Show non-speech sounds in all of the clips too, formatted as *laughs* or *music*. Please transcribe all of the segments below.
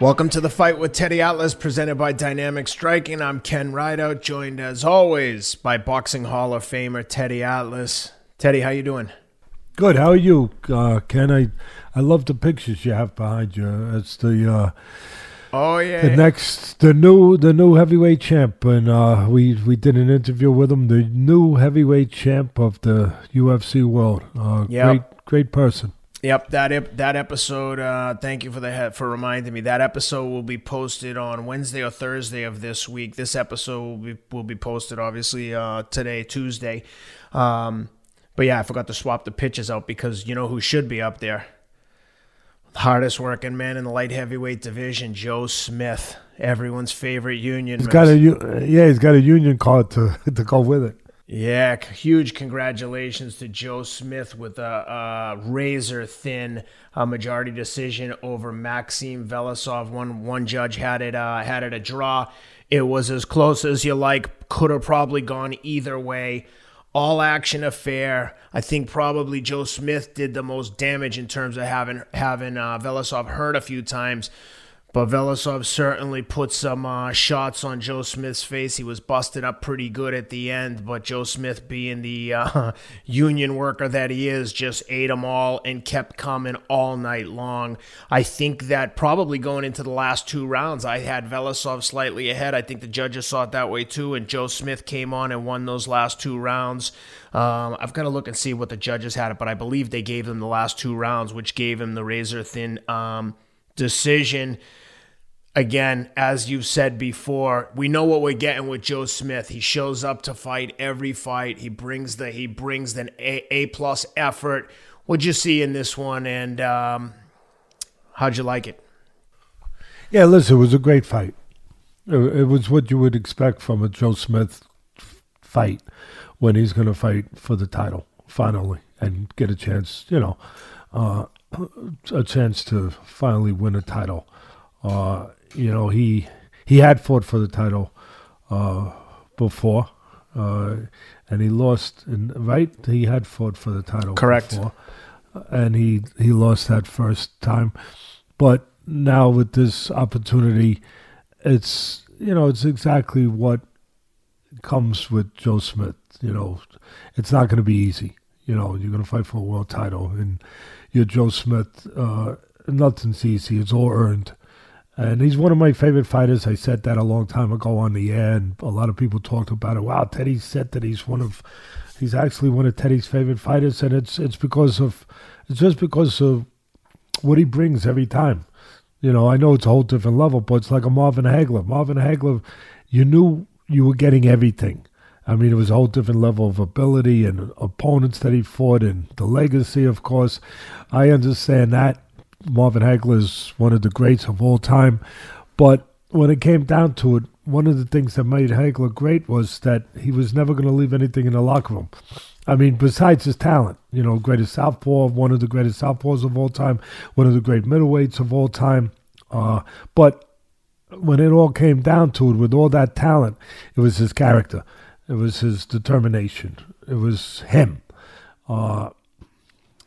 Welcome to the fight with Teddy Atlas, presented by Dynamic Striking. I'm Ken Rideout, joined as always by Boxing Hall of Famer Teddy Atlas. Teddy, how you doing? Good. How are you, uh, Ken? I I love the pictures you have behind you. It's the uh, oh yeah the next the new the new heavyweight champ, and uh, we we did an interview with him. The new heavyweight champ of the UFC world. Uh, Yep. Great great person. Yep, that ep- that episode. Uh, thank you for the he- for reminding me. That episode will be posted on Wednesday or Thursday of this week. This episode will be will be posted obviously uh, today, Tuesday. Um, but yeah, I forgot to swap the pitches out because you know who should be up there. Hardest working man in the light heavyweight division, Joe Smith, everyone's favorite union. He's got a u- yeah. He's got a union card to *laughs* to go with it. Yeah, huge congratulations to Joe Smith with a, a razor thin uh, majority decision over Maxim Velasov. One one judge had it uh, had it a draw. It was as close as you like. Could have probably gone either way. All action affair. I think probably Joe Smith did the most damage in terms of having having uh, Velasov hurt a few times. But Velasov certainly put some uh, shots on Joe Smith's face. He was busted up pretty good at the end, but Joe Smith, being the *laughs* uh, union worker that he is, just ate them all and kept coming all night long. I think that probably going into the last two rounds, I had Velasov slightly ahead. I think the judges saw it that way too, and Joe Smith came on and won those last two rounds. Um, I've got to look and see what the judges had it, but I believe they gave him the last two rounds, which gave him the razor thin um, decision again, as you've said before, we know what we're getting with Joe Smith. He shows up to fight every fight. He brings the he brings an A A plus effort. What'd you see in this one, and um, how'd you like it? Yeah, listen, it was a great fight. It, was what you would expect from a Joe Smith fight when he's going to fight for the title finally and get a chance, you know, uh, a chance to finally win a title. Uh, you know, he he had fought for the title uh, before, uh, and he lost. In, right, he had fought for the title. Correct. Before, and he he lost that first time, but now with this opportunity, it's you know it's exactly what comes with Joe Smith. You know, it's not going to be easy. You know, you're going to fight for a world title, and you're Joe Smith. Uh, nothing's easy. It's all earned. And he's one of my favorite fighters. I said that a long time ago on the air, and a lot of people talked about it. Wow, Teddy said that he's one of, he's actually one of Teddy's favorite fighters, and it's it's because of, it's just because of what he brings every time. You know, I know it's a whole different level, but it's like a Marvin Hagler. Marvin Hagler, you knew you were getting everything. I mean, it was a whole different level of ability and opponents that he fought, and the legacy, of course. I understand that. Marvin Hagler is one of the greats of all time. But when it came down to it, one of the things that made Hagler great was that he was never going to leave anything in the locker room. I mean, besides his talent, you know, greatest southpaw, one of the greatest southpaws of all time, one of the great middleweights of all time. Uh, but when it all came down to it, with all that talent, it was his character, it was his determination, it was him. Uh,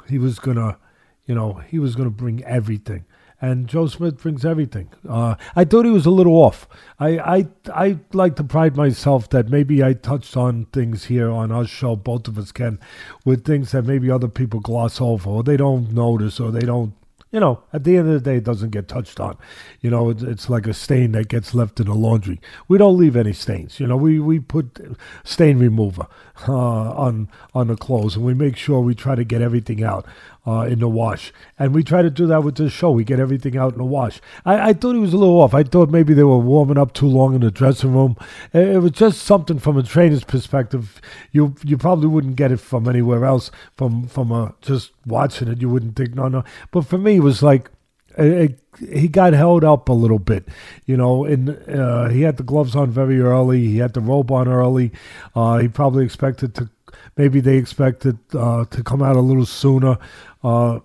he was gonna, you know, he was gonna bring everything. And Joe Smith brings everything. Uh, I thought he was a little off. I, I I like to pride myself that maybe I touched on things here on our show, both of us can, with things that maybe other people gloss over or they don't notice or they don't you know, at the end of the day, it doesn't get touched on. You know, it's, it's like a stain that gets left in the laundry. We don't leave any stains. You know, we, we put stain remover uh, on on the clothes, and we make sure we try to get everything out uh, in the wash. And we try to do that with this show. We get everything out in the wash. I, I thought he was a little off. I thought maybe they were warming up too long in the dressing room. It, it was just something from a trainer's perspective. You you probably wouldn't get it from anywhere else. From from a, just watching it, you wouldn't think no no. But for me, it was like it, it, he got held up a little bit, you know. And uh, he had the gloves on very early. He had the robe on early. Uh, he probably expected to. Maybe they expected uh, to come out a little sooner. Uh,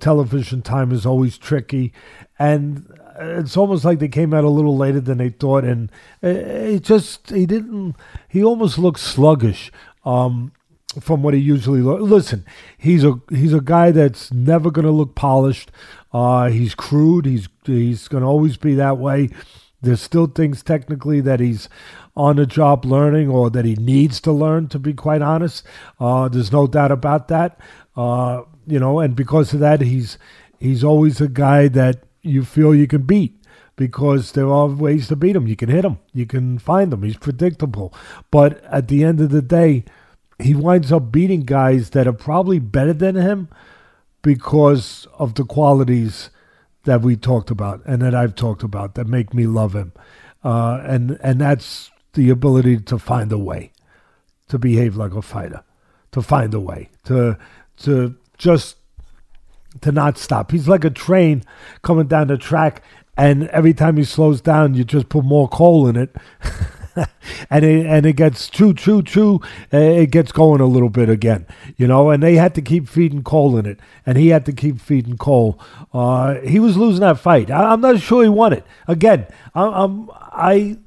television time is always tricky, and it's almost like they came out a little later than they thought. And it, it just he didn't. He almost looked sluggish. Um, from what he usually lo- listen. He's a he's a guy that's never going to look polished. Uh, he's crude. He's he's going to always be that way. There's still things technically that he's on the job learning or that he needs to learn. To be quite honest, uh, there's no doubt about that. Uh, you know, and because of that, he's he's always a guy that you feel you can beat because there are ways to beat him. You can hit him, you can find him. He's predictable, but at the end of the day, he winds up beating guys that are probably better than him because of the qualities that we talked about and that I've talked about that make me love him, uh, and and that's the ability to find a way to behave like a fighter, to find a way to to just to not stop. He's like a train coming down the track, and every time he slows down, you just put more coal in it. *laughs* and it and it gets choo choo choo. It gets going a little bit again, you know. And they had to keep feeding coal in it, and he had to keep feeding coal. Uh, he was losing that fight. I, am not sure he won it. Again, I, I'm I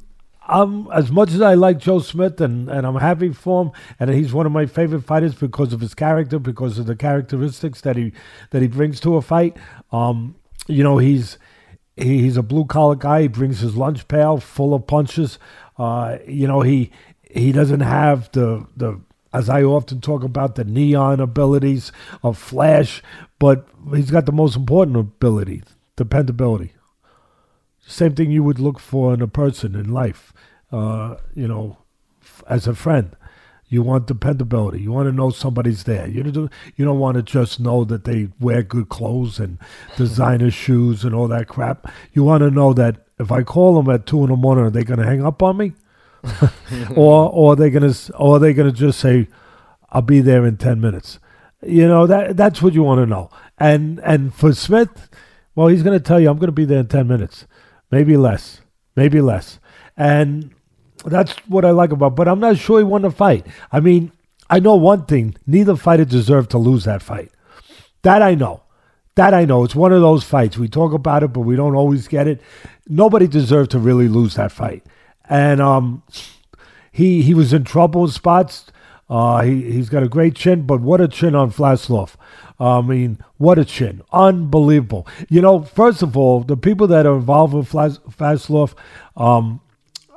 I'm as much as I like Joe Smith and, and I'm happy for him and he's one of my favorite fighters because of his character, because of the characteristics that he that he brings to a fight. Um, you know, he's he, he's a blue collar guy. He brings his lunch pail full of punches. Uh, you know, he he doesn't have the the as I often talk about the neon abilities of Flash, but he's got the most important ability, dependability. Same thing you would look for in a person in life, uh, you know, f- as a friend. You want dependability. You want to know somebody's there. You don't, you don't want to just know that they wear good clothes and designer *laughs* shoes and all that crap. You want to know that if I call them at two in the morning, are they going to hang up on me? *laughs* or or are they going to or are they going to just say, "I'll be there in ten minutes"? You know that that's what you want to know. And and for Smith, well, he's going to tell you, "I'm going to be there in ten minutes." Maybe less, maybe less. And that's what I like about. But I'm not sure he won the fight. I mean, I know one thing: neither fighter deserved to lose that fight. That I know. That I know. It's one of those fights. We talk about it, but we don't always get it. Nobody deserved to really lose that fight. And um, he he was in trouble spots. Uh, he he's got a great chin, but what a chin on Vlasov. I mean, what a chin. Unbelievable. You know, first of all, the people that are involved with Vlasov, um,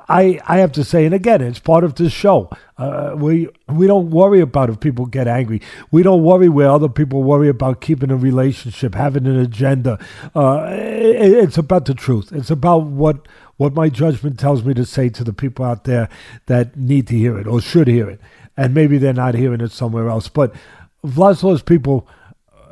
I, I have to say, and again, it's part of this show. Uh, we we don't worry about if people get angry. We don't worry where other people worry about keeping a relationship, having an agenda. Uh, it, it's about the truth. It's about what what my judgment tells me to say to the people out there that need to hear it or should hear it, and maybe they're not hearing it somewhere else. But Vlasov's people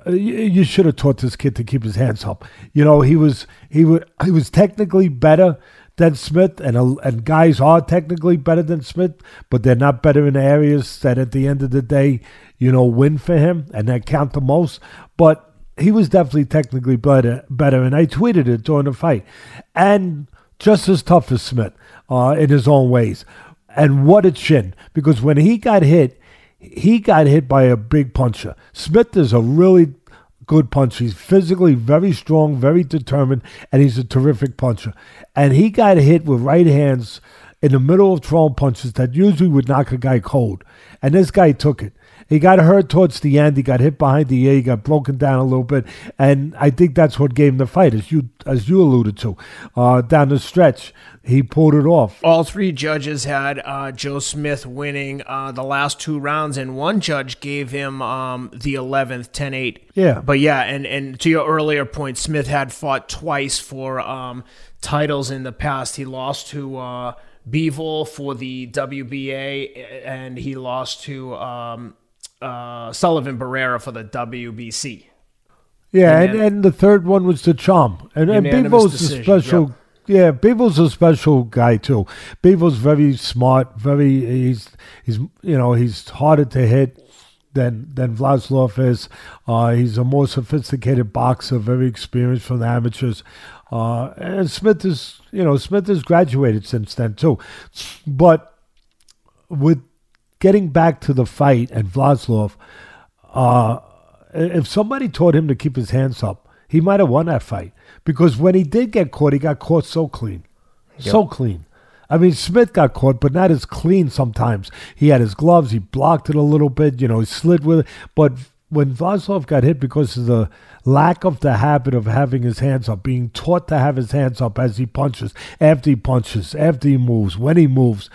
you should have taught this kid to keep his hands up. You know, he was he would he was technically better than Smith, and and guys are technically better than Smith, but they're not better in areas that at the end of the day, you know, win for him and that count the most. But he was definitely technically better, better, and I tweeted it during the fight, and just as tough as Smith uh, in his own ways. And what a chin! Because when he got hit, he got hit by a big puncher. Smith is a really good puncher. He's physically very strong, very determined, and he's a terrific puncher. And he got hit with right hands in the middle of throwing punches that usually would knock a guy cold. And this guy took it. He got hurt towards the end. He got hit behind the ear. He got broken down a little bit, and I think that's what gave him the fight, as you as you alluded to. Uh, down the stretch, he pulled it off. All three judges had uh, Joe Smith winning uh, the last two rounds, and one judge gave him um, the 11th, 10-8. Yeah. But yeah, and, and to your earlier point, Smith had fought twice for um, titles in the past. He lost to uh, Bivol for the WBA, and he lost to um, uh, Sullivan Barrera for the WBC. Yeah, and, and the third one was the Chum. And, and Bivol's a special. Yep. Yeah, Bivol's a special guy too. Bivol's very smart. Very he's he's you know he's harder to hit than than Vlasov is. Uh, he's a more sophisticated boxer, very experienced from the amateurs. Uh, and Smith is you know Smith has graduated since then too, but with getting back to the fight and Vlasov, uh, if somebody taught him to keep his hands up, he might have won that fight. Because when he did get caught, he got caught so clean. Yep. So clean. I mean, Smith got caught, but not as clean sometimes. He had his gloves, he blocked it a little bit, you know, he slid with it. But when Vlasov got hit because of the lack of the habit of having his hands up, being taught to have his hands up as he punches, after he punches, after he moves, when he moves,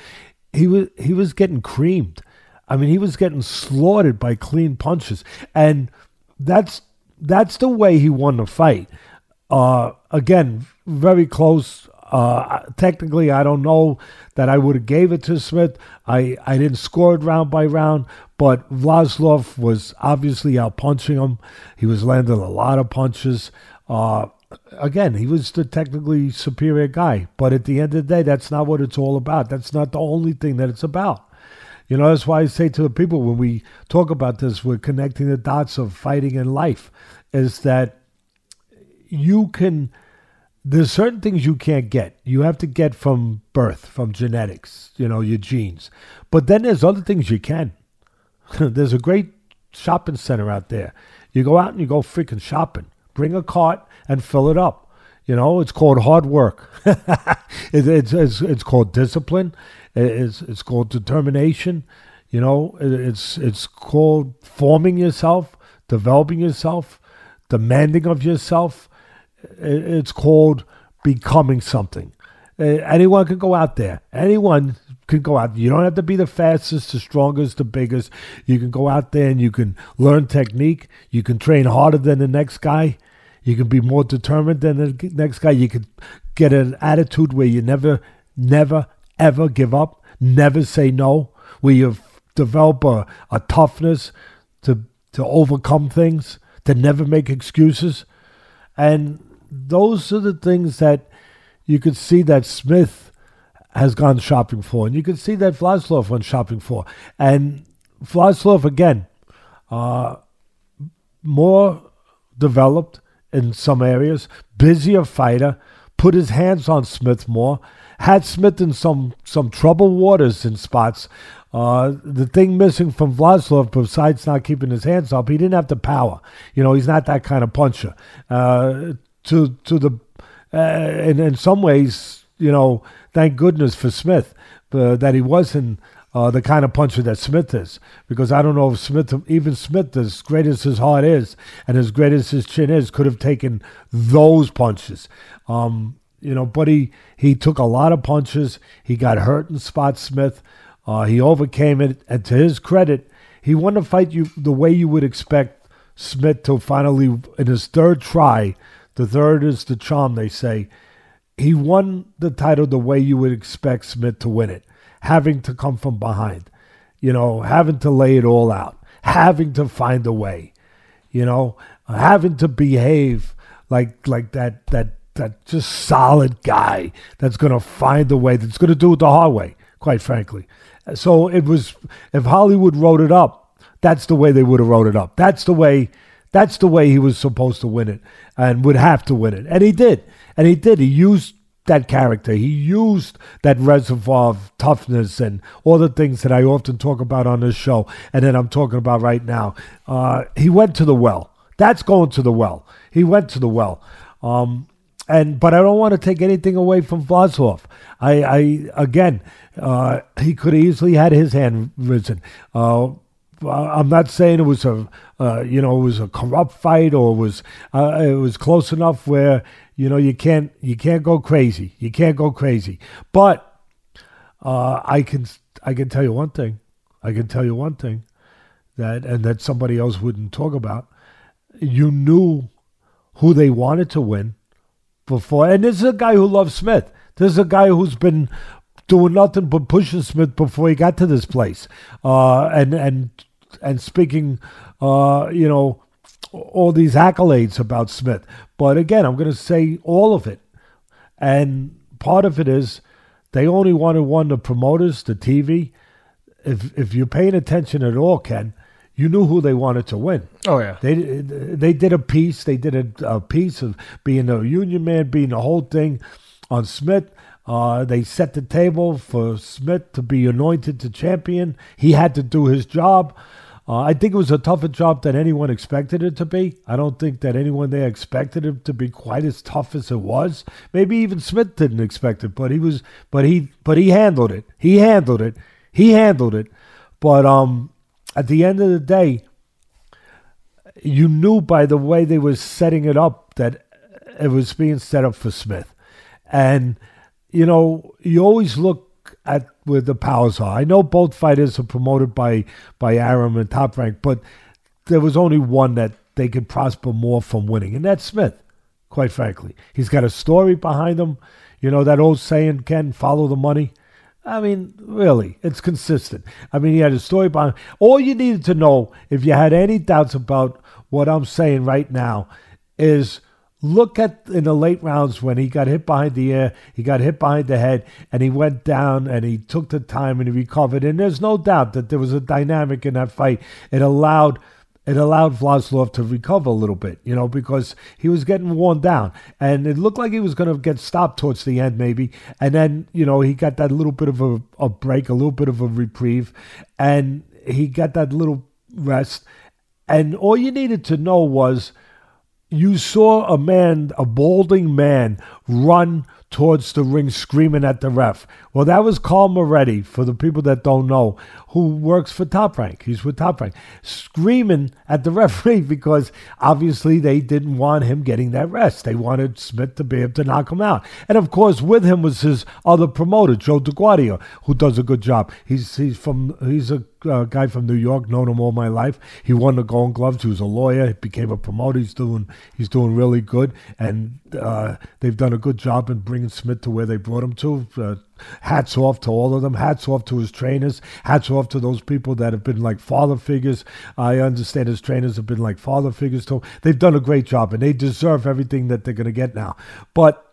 he was he was getting creamed. I mean, he was getting slaughtered by clean punches, and that's that's the way he won the fight. Uh, again, very close. Uh, technically, I don't know that I would have gave it to Smith. I, I didn't score it round by round, but Vlasov was obviously out punching him. He was landing a lot of punches. Uh, again, he was the technically superior guy. But at the end of the day, that's not what it's all about. That's not the only thing that it's about. You know, that's why I say to the people when we talk about this, we're connecting the dots of fighting in life, is that you can, there's certain things you can't get. You have to get from birth, from genetics, you know, your genes. But then there's other things you can. *laughs* there's a great shopping center out there. You go out and you go freaking shopping. Bring a cart and fill it up. You know, it's called hard work. *laughs* it, it's, it's, it's called discipline. It's, it's called determination. You know, it's, it's called forming yourself, developing yourself, demanding of yourself. It's called becoming something. Anyone can go out there. Anyone can go out. You don't have to be the fastest, the strongest, the biggest. You can go out there and you can learn technique. You can train harder than the next guy. You can be more determined than the next guy. You can get an attitude where you never, never, ever give up, never say no, where you develop a, a toughness to to overcome things, to never make excuses. And those are the things that you could see that Smith has gone shopping for. And you can see that Vlasov went shopping for. And Vlasov, again, uh, more developed in some areas, busier fighter, put his hands on Smith more, had Smith in some some troubled waters in spots. Uh, the thing missing from Vlasov, besides not keeping his hands up, he didn't have the power. You know, he's not that kind of puncher. Uh, to to the uh, in in some ways, you know, thank goodness for Smith uh, that he wasn't uh, the kind of puncher that Smith is. Because I don't know if Smith, even Smith, as great as his heart is and as great as his chin is, could have taken those punches. Um, you know, but he, he took a lot of punches. He got hurt in spot Smith. Uh, he overcame it, and to his credit, he won the fight you the way you would expect Smith to finally, in his third try, the third is the charm, they say. He won the title the way you would expect Smith to win it, having to come from behind, you know, having to lay it all out, having to find a way, you know, having to behave like like that that that just solid guy that's going to find a way, that's going to do it the hard way, quite frankly. So it was, if Hollywood wrote it up, that's the way they would have wrote it up. That's the way, that's the way he was supposed to win it and would have to win it. And he did. And he did. He used that character. He used that reservoir of toughness and all the things that I often talk about on this show and that I'm talking about right now. Uh, he went to the well. That's going to the well. He went to the well. Um, and but I don't want to take anything away from Vlasov. I, I again, uh, he could easily had his hand risen. Uh, I'm not saying it was a, uh, you know, it was a corrupt fight or it was, uh, it was close enough where you know you can't you can't go crazy. You can't go crazy. But uh, I can I can tell you one thing. I can tell you one thing that and that somebody else wouldn't talk about. You knew who they wanted to win before. And this is a guy who loves Smith. This is a guy who's been doing nothing but pushing Smith before he got to this place. Uh, and and and speaking, uh, you know, all these accolades about Smith. But again, I'm going to say all of it. And part of it is they only wanted one, the promoters, the TV. If if you're paying attention at all, Ken, you knew who they wanted to win. Oh yeah, they they did a piece. They did a, a piece of being a union man, being the whole thing on Smith. Uh, they set the table for Smith to be anointed to champion. He had to do his job. Uh, I think it was a tougher job than anyone expected it to be. I don't think that anyone there expected it to be quite as tough as it was. Maybe even Smith didn't expect it, but he was, but he, but he handled it. He handled it. He handled it. But um, at the end of the day, you knew by the way they were setting it up that it was being set up for Smith. And, you know, you always look at where the powers are. I know both fighters are promoted by, by Arum and Top Rank, but there was only one that they could prosper more from winning, and that's Smith, quite frankly. He's got a story behind him. You know, that old saying, Ken, follow the money. I mean, really, it's consistent. I mean, he had a story behind All you needed to know, if you had any doubts about what I'm saying right now, is Look at in the late rounds when he got hit behind the ear, he got hit behind the head, and he went down and he took the time and he recovered. And there's no doubt that there was a dynamic in that fight. It allowed it allowed Vlasov to recover a little bit, you know, because he was getting worn down. And it looked like he was going to get stopped towards the end, maybe. And then, you know, he got that little bit of a, a break, a little bit of a reprieve, and he got that little rest. And all you needed to know was you saw a man, a balding man, run towards the ring screaming at the ref. Well, that was Carl Moretti, for the people that don't know, who works for Top Rank. He's with Top Rank, screaming at the *laughs* referee because obviously they didn't want him getting that rest. They wanted Smith to be able to knock him out. And of course, with him was his other promoter, Joe DeGuardia, who does a good job. He's he's from he's a uh, guy from New York, known him all my life. He won the Golden Gloves. He was a lawyer. He became a promoter. He's doing he's doing really good, and uh, they've done a good job in bringing Smith to where they brought him to. Uh, hats off to all of them. Hats off to his trainers. Hats off to those people that have been like father figures. I understand his trainers have been like father figures to him. They've done a great job, and they deserve everything that they're going to get now. But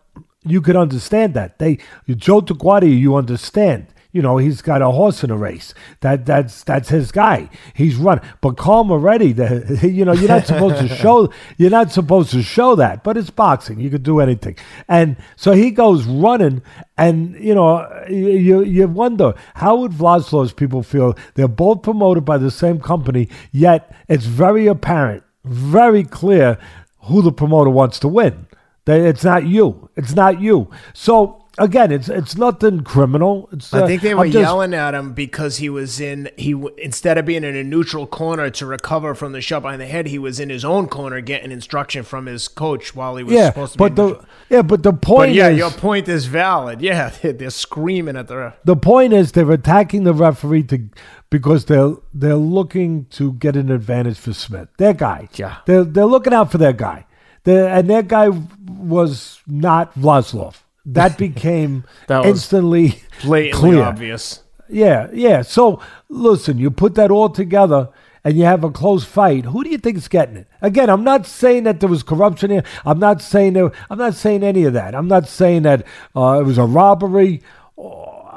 you could understand that. They Joe DeGuardia, you understand you know, he's got a horse in a race. That that's that's his guy. He's run. But Carl Moretti, the, *laughs* you know, you're not supposed to show *laughs* you're not supposed to show that. But it's boxing. You could do anything. And so he goes running, and you know, you you wonder how would Vlasov's people feel? They're both promoted by the same company, yet it's very apparent, very clear who the promoter wants to win. It's not you. It's not you. So again, it's it's nothing criminal. It's, uh, I think they were just, yelling at him because he was in he instead of being in a neutral corner to recover from the shot behind the head, he was in his own corner getting instruction from his coach while he was yeah, supposed to. But the yeah, but the point. But yeah, is, your point is valid. *laughs* Yeah, they're, they're screaming at the. Ref. The point is they're attacking the referee to because they're they're looking to get an advantage for Smith, their guy. Yeah, they're they're looking out for their guy. and their guy was not Vlasov that became *laughs* that instantly blatantly clear. obvious. Yeah, yeah. So listen, you put that all together and you have a close fight. Who do you think is getting it? Again, I'm not saying that there was corruption here. I'm not saying that, I'm not saying any of that. I'm not saying that uh, it was a robbery.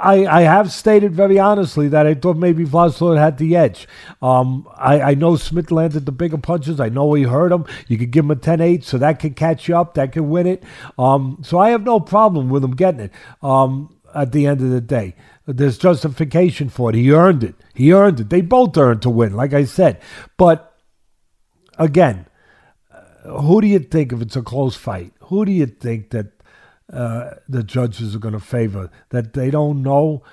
I, I have stated very honestly that I thought maybe Vlasov had the edge. Um, I, I know Smith landed the bigger punches. I know he hurt him. You could give him a 10 8, so that could catch you up. That could win it. Um, so I have no problem with him getting it um, at the end of the day. There's justification for it. He earned it. He earned it. They both earned to win, like I said. But again, uh, who do you think, if it's a close fight, who do you think that uh, the judges are going to favor. That they don't know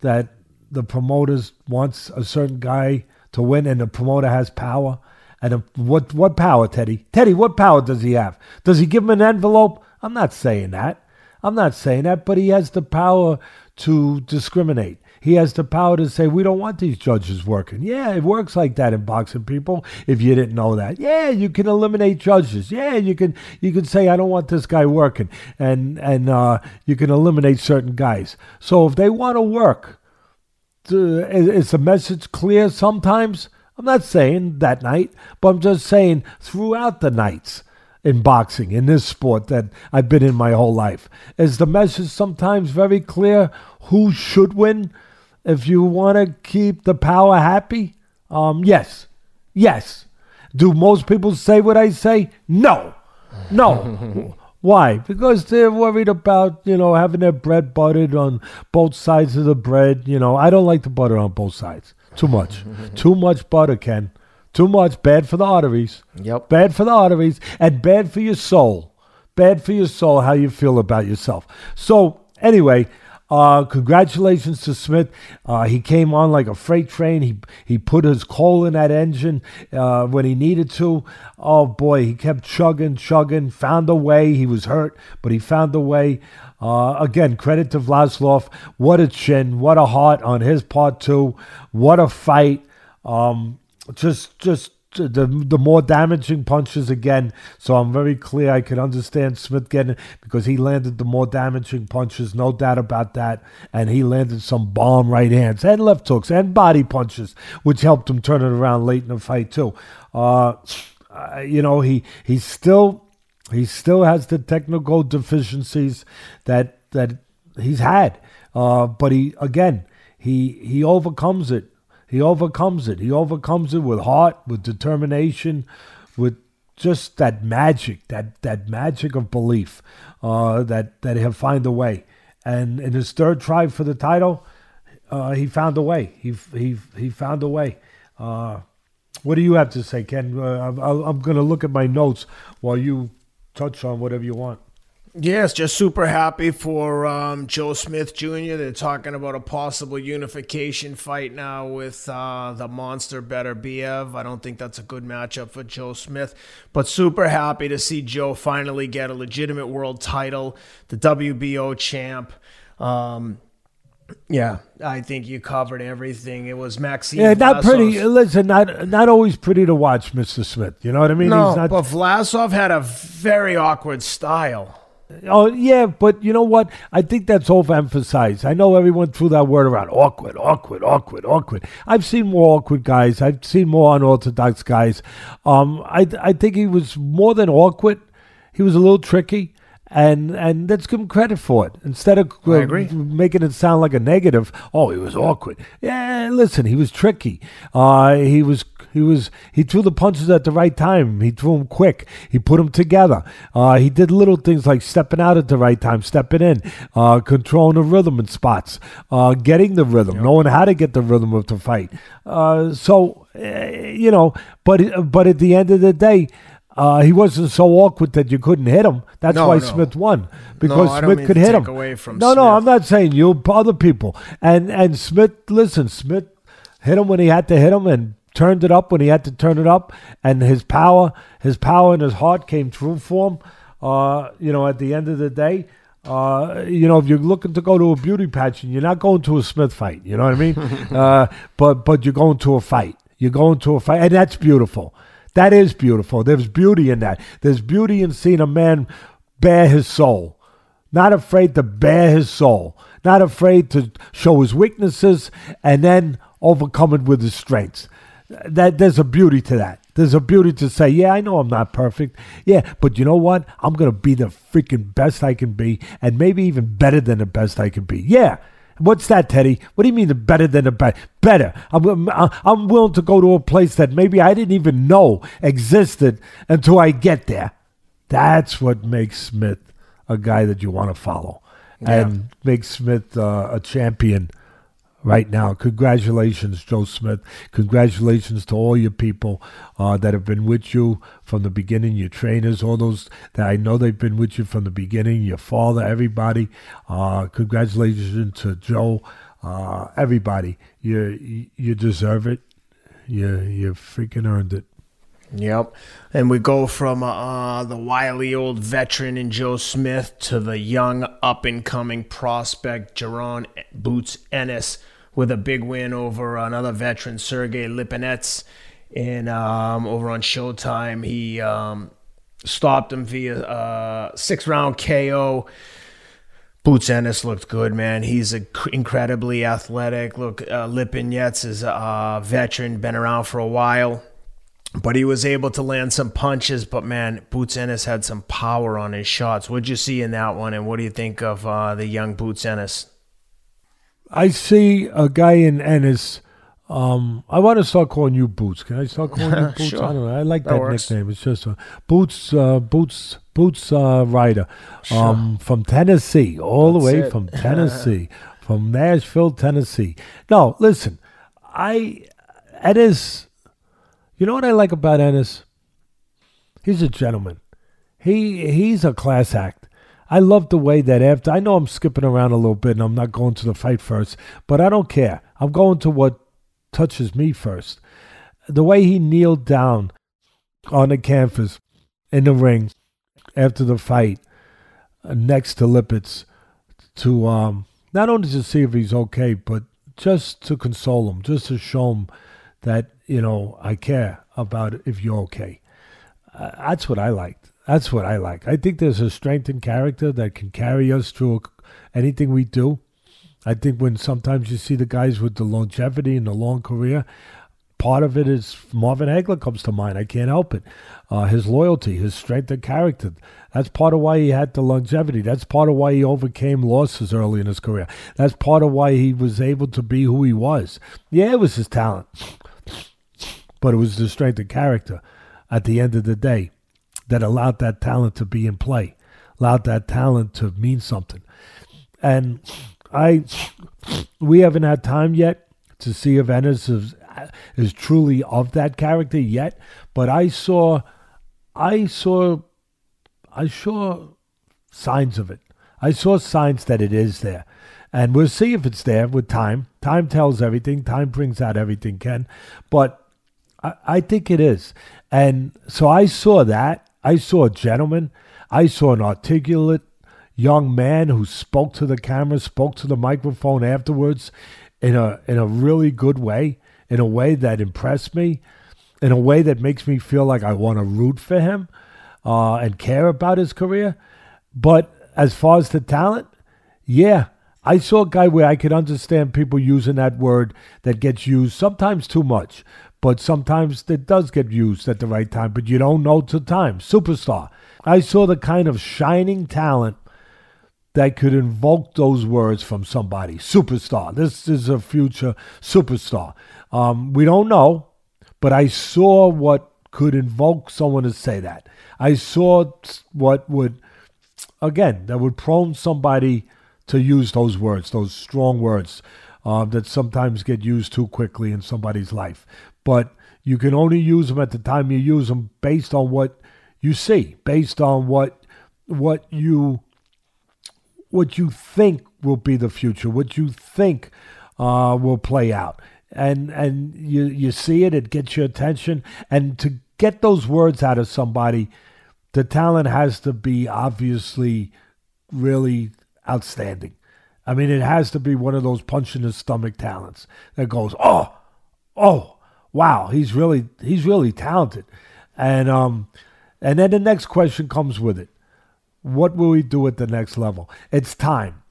that the promoters wants a certain guy to win, and the promoter has power. And what what power, Teddy? Teddy, what power does he have? Does he give him an envelope? I'm not saying that. I'm not saying that, but he has the power to discriminate. He has the power to say, we don't want these judges working. Yeah, it works like that in boxing, people. If you didn't know that, yeah, you can eliminate judges. Yeah, you can you can say, I don't want this guy working, and and uh, you can eliminate certain guys. So if they want to work, is the message clear? Sometimes I'm not saying that night, but I'm just saying throughout the nights in boxing, in this sport that I've been in my whole life. Is the message sometimes very clear who should win? If you want to keep the power happy, um, yes, yes. Do most people say what I say? No, no. *laughs* Why? Because they're worried about you know having their bread buttered on both sides of the bread. You know, I don't like the butter on both sides. Too much. *laughs* Too much butter, Ken. Too much. Bad for the arteries. Yep. Bad for the arteries and bad for your soul. Bad for your soul, how you feel about yourself. So, anyway, uh, congratulations to Smith. Uh, he came on like a freight train. He he put his coal in that engine uh, when he needed to. Oh boy, he kept chugging, chugging. Found a way. He was hurt, but he found a way. Uh, again, credit to Vlasov. What a chin. What a heart on his part too. What a fight. Um, just just the the more damaging punches again. So I'm very clear. I can understand Smith getting because he landed the more damaging punches, no doubt about that. And he landed some bomb right hands and left hooks and body punches, which helped him turn it around late in the fight too. Uh, you know, he he still he still has the technical deficiencies that that he's had. Uh, but he again he he overcomes it he overcomes it. He overcomes it with heart, with determination, with just that magic, that that magic of belief uh, that that he'll find a way. And in his third try for the title, uh, he found a way. He he he found a way. Uh, what do you have to say, Ken? Uh, I'm, I'm going to look at my notes while you touch on whatever you want. Yes, just super happy for um, Joe Smith Jr. They're talking about a possible unification fight now with uh, the monster Beterbiev. I don't think that's a good matchup for Joe Smith, but super happy to see Joe finally get a legitimate world title, the WBO champ. Um, yeah, I think you covered everything. It was Maxim. Yeah, not Vlasov's. pretty. Listen, not not always pretty to watch, Mister Smith. You know what I mean? No, not, but Vlasov had a very awkward style. Oh yeah, but you know what? I think that's overemphasized. I know everyone threw that word around awkward, awkward, awkward, awkward. I've seen more awkward guys. I've seen more unorthodox guys. Um, I I think he was more than awkward. He was a little tricky and and let's give him credit for it instead of uh, making it sound like a negative. Oh, he was awkward. Yeah, listen, he was tricky. Uh, he was he was he threw the punches at the right time. He threw them quick. He put them together. Uh, he did little things like stepping out at the right time, stepping in, uh, controlling the rhythm in spots, uh, getting the rhythm, yep. knowing how to get the rhythm of the fight. Uh, so eh, you know, but but at the end of the day. Uh, he wasn't so awkward that you couldn't hit him. That's no, why no. Smith won because no, Smith could hit him. Away from no, Smith. no, I'm not saying you. Other people and and Smith. Listen, Smith hit him when he had to hit him and turned it up when he had to turn it up, and his power, his power and his heart came through for him. Uh, you know, at the end of the day. Uh, you know, if you're looking to go to a beauty pageant, you're not going to a Smith fight, you know what I mean? *laughs* uh, but but you're going to a fight. You're going to a fight, and that's beautiful. That is beautiful. There's beauty in that. There's beauty in seeing a man bare his soul, not afraid to bare his soul, not afraid to show his weaknesses and then overcome it with his strengths. That there's a beauty to that. There's a beauty to say, yeah, I know I'm not perfect. Yeah, but you know what? I'm gonna be the freaking best I can be, and maybe even better than the best I can be. Yeah, What's that, Teddy? What do you mean the better than the better? Better. I'm, I'm willing to go to a place that maybe I didn't even know existed until I get there. That's what makes Smith a guy that you want to follow yeah. and makes Smith uh, a champion right now. Congratulations, Joe Smith. Congratulations to all your people uh, that have been with you from the beginning, your trainers, all those that I know they've been with you from the beginning, your father, everybody. Uh, congratulations to Joe, uh, everybody. You, you deserve it. You, you freaking earned it. Yep. And we go from uh, the wily old veteran in Joe Smith to the young up and coming prospect Jaron Boots Ennis with a big win over another veteran, Sergey Lipinets, in um, over on Showtime. He um, stopped him via uh, six round KO. Boots Ennis looked good, man. He's a, incredibly athletic. Look, uh, Lipinets is a veteran, been around for a while, but he was able to land some punches. But man, Boots Ennis had some power on his shots. What'd you see in that one, and what do you think of uh, the young Boots Ennis? I see a guy in Ennis. Um, I want to start calling you Boots. Can I start calling you *laughs* Boots? sure. I don't know. I like that, that nickname. It's just a Boots, uh, Boots, Boots uh, Rider um, sure. from Tennessee, all That's the way it. from *laughs* Tennessee, from Nashville, Tennessee. No, listen. I Ennis, you know what I like about Ennis? He's a gentleman. He he's a class act. I love the way that after I know I'm skipping around a little bit and I'm not going to the fight first, but I don't care. I'm going to what touches me first. The way he kneeled down on the canvas in the ring after the fight uh, next to Lippitt to um, not only to see if he's okay, but just to console him, just to show him that, you know, I care about if you're okay. Uh, that's what I liked. That's what I like. I think there's a strength in character that can carry us through anything we do. I think when sometimes you see the guys with the longevity and the long career, part of it is Marvin Hagler comes to mind. I can't help it. Uh, his loyalty, his strength of character. That's part of why he had the longevity. That's part of why he overcame losses early in his career. That's part of why he was able to be who he was. Yeah, it was his talent, but it was the strength of character at the end of the day that allowed that talent to be in play, allowed that talent to mean something. And I, we haven't had time yet to see if Ennis is, is truly of that character yet. But I saw, I saw, I saw signs of it. I saw signs that it is there. And we'll see if it's there with time. Time tells everything. Time brings out everything, Ken. But I, I think it is. And so I saw that. I saw a gentleman. I saw an articulate young man who spoke to the camera, spoke to the microphone afterwards in a in a really good way, in a way that impressed me, in a way that makes me feel like I want to root for him uh, and care about his career. But as far as the talent, yeah, I saw a guy where I could understand people using that word that gets used sometimes too much but sometimes it does get used at the right time, but you don't know till time. Superstar. I saw the kind of shining talent that could invoke those words from somebody. Superstar. This is a future superstar. Um, we don't know, but I saw what could invoke someone to say that. I saw what would, again, that would prone somebody to use those words, those strong words uh, that sometimes get used too quickly in somebody's life. But you can only use them at the time you use them based on what you see, based on what what you what you think will be the future, what you think uh, will play out, and and you you see it, it gets your attention, and to get those words out of somebody, the talent has to be obviously really outstanding. I mean, it has to be one of those punch in the stomach talents that goes, oh, oh, wow, he's really he's really talented. And um, and then the next question comes with it. What will we do at the next level? It's time.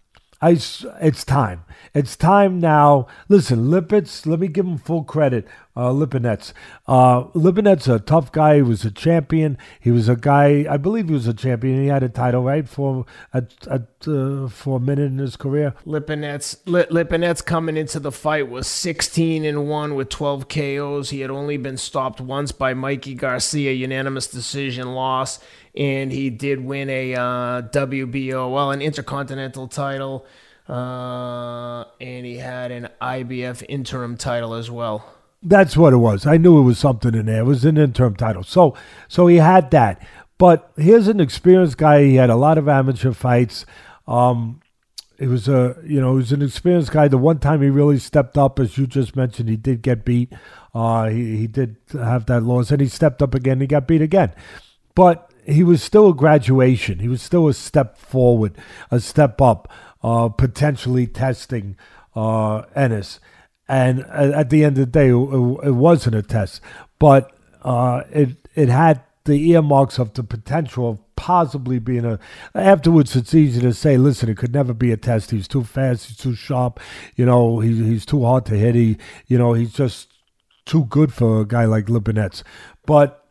I, it's time. It's time now. Listen, Lippitt, let me give him full credit. Uh, Lipinets. Uh, Lipinets a tough guy. He was a champion. He was a guy, I believe he was a champion. He had a title, right, for at, at, uh, for a minute in his career. Lipinets, Lipinets coming into the fight was 16 and 1 with 12 KOs. He had only been stopped once by Mikey Garcia, unanimous decision loss and he did win a uh, WBO, well, an intercontinental title, uh, and he had an IBF interim title as well. That's what it was. I knew it was something in there. It was an interim title. So, so he had that. But here's an experienced guy. He had a lot of amateur fights. Um, he was a, you know, he was an experienced guy. The one time he really stepped up, as you just mentioned, he did get beat. Uh, he, he did have that loss, and he stepped up again. He got beat again. But he was still a graduation. He was still a step forward, a step up, uh, potentially testing uh, Ennis. And at the end of the day, it, it wasn't a test, but uh, it it had the earmarks of the potential of possibly being a. Afterwards, it's easy to say, listen, it could never be a test. He's too fast. He's too sharp. You know, he, he's too hard to hit. He, you know, he's just too good for a guy like Lipinets. But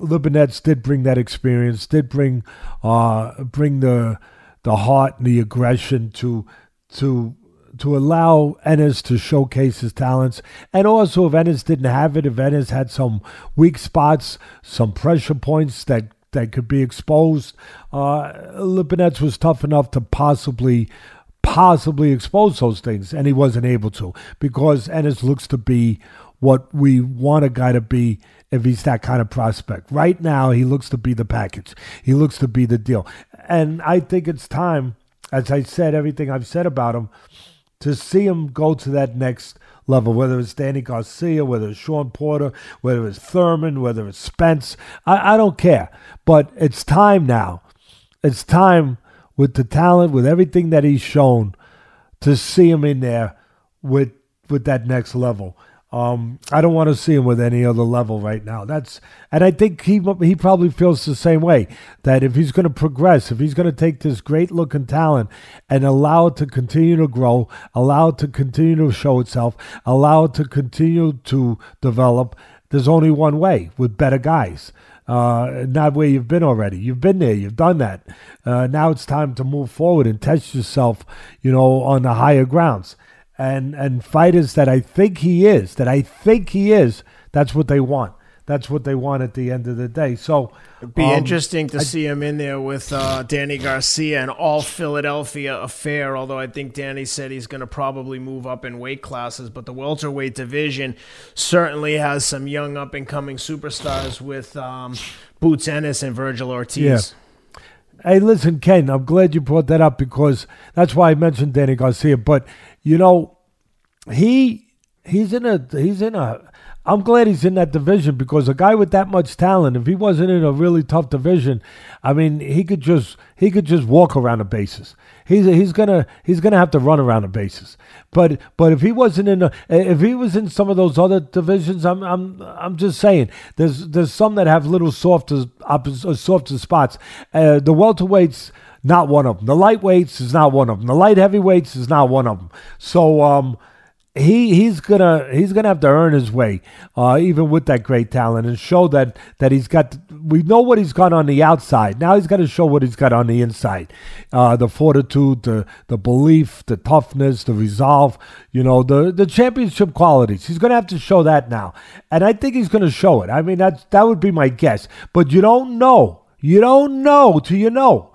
Lipinets did bring that experience, did bring uh, bring the the heart and the aggression to to to allow Ennis to showcase his talents. And also, if Ennis didn't have it, if Ennis had some weak spots, some pressure points that, that could be exposed, uh, was tough enough to possibly possibly expose those things, and he wasn't able to because Ennis looks to be what we want a guy to be if he's that kind of prospect. Right now, he looks to be the package. He looks to be the deal, and I think it's time, as I said, everything I've said about him, to see him go to that next level, whether it's Danny Garcia, whether it's Shawn Porter, whether it's Thurman, whether it's Spence. I, I don't care. But it's time now. It's time with the talent, with everything that he's shown, to see him in there with with that next level. Um, I don't want to see him with any other level right now. That's and I think he he probably feels the same way that if he's going to progress, if he's going to take this great looking talent and allow it to continue to grow, allow it to continue to show itself, allow it to continue to develop, there's only one way with better guys. Uh, not where you've been already. You've been there. You've done that. Uh, now it's time to move forward and test yourself, you know, on the higher grounds and and fighters that I think he is, that I think he is, that's what they want. That's what they want at the end of the day. So it'd be um, interesting to I, see him in there with uh, Danny Garcia and all Philadelphia affair. Although I think Danny said he's going to probably move up in weight classes, but the welterweight division certainly has some young up and coming superstars with um, Boots Ennis and Vergil Ortiz. Yeah. Hey, listen, Ken, I'm glad you brought that up because that's why I mentioned Danny Garcia. But you know, he he's in a he's in a I'm glad he's in that division because a guy with that much talent, if he wasn't in a really tough division, I mean, he could just he could just walk around the bases. He's he's gonna he's gonna have to run around the bases. But but if he wasn't in a, if he was in some of those other divisions, I'm I'm I'm just saying there's there's some that have little softer softer spots. Uh, the welterweights not one of them. The lightweights is not one of them. The light heavyweights is not one of them. So um, he he's gonna he's gonna have to earn his way, uh, even with that great talent, and show that that he's got. We know what he's got on the outside. Now he's got to show what he's got on the inside, uh, the fortitude, the the belief, the toughness, the resolve. You know the the championship qualities. He's gonna have to show that now, and I think he's gonna show it. I mean that that would be my guess, but you don't know. You don't know till you know.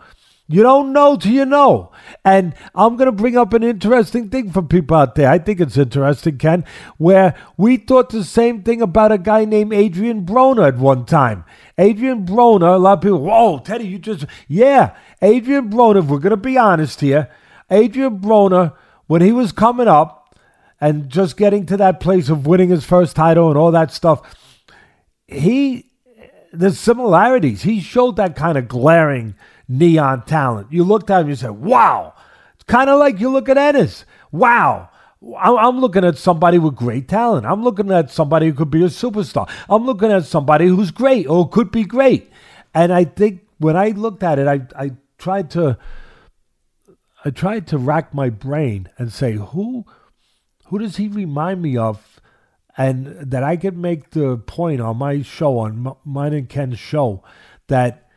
You don't know till you know. And I'm going to bring up an interesting thing for people out there. I think it's interesting, Ken, where we thought the same thing about a guy named Adrian Broner at one time. Adrian Broner, a lot of people, whoa, Teddy, you just, yeah, Adrian Broner, we're going to be honest here, Adrian Broner, when he was coming up and just getting to that place of winning his first title and all that stuff, he, the similarities, he showed that kind of glaring neon talent. You looked at him, you said, wow. It's kind of like you look at Ennis. Wow. I'm looking at somebody with great talent. I'm looking at somebody who could be a superstar. I'm looking at somebody who's great or could be great. And I think when I looked at it, I, I tried to I tried to rack my brain and say who who does he remind me of, and that I could make the point on my show on mine and Ken's show that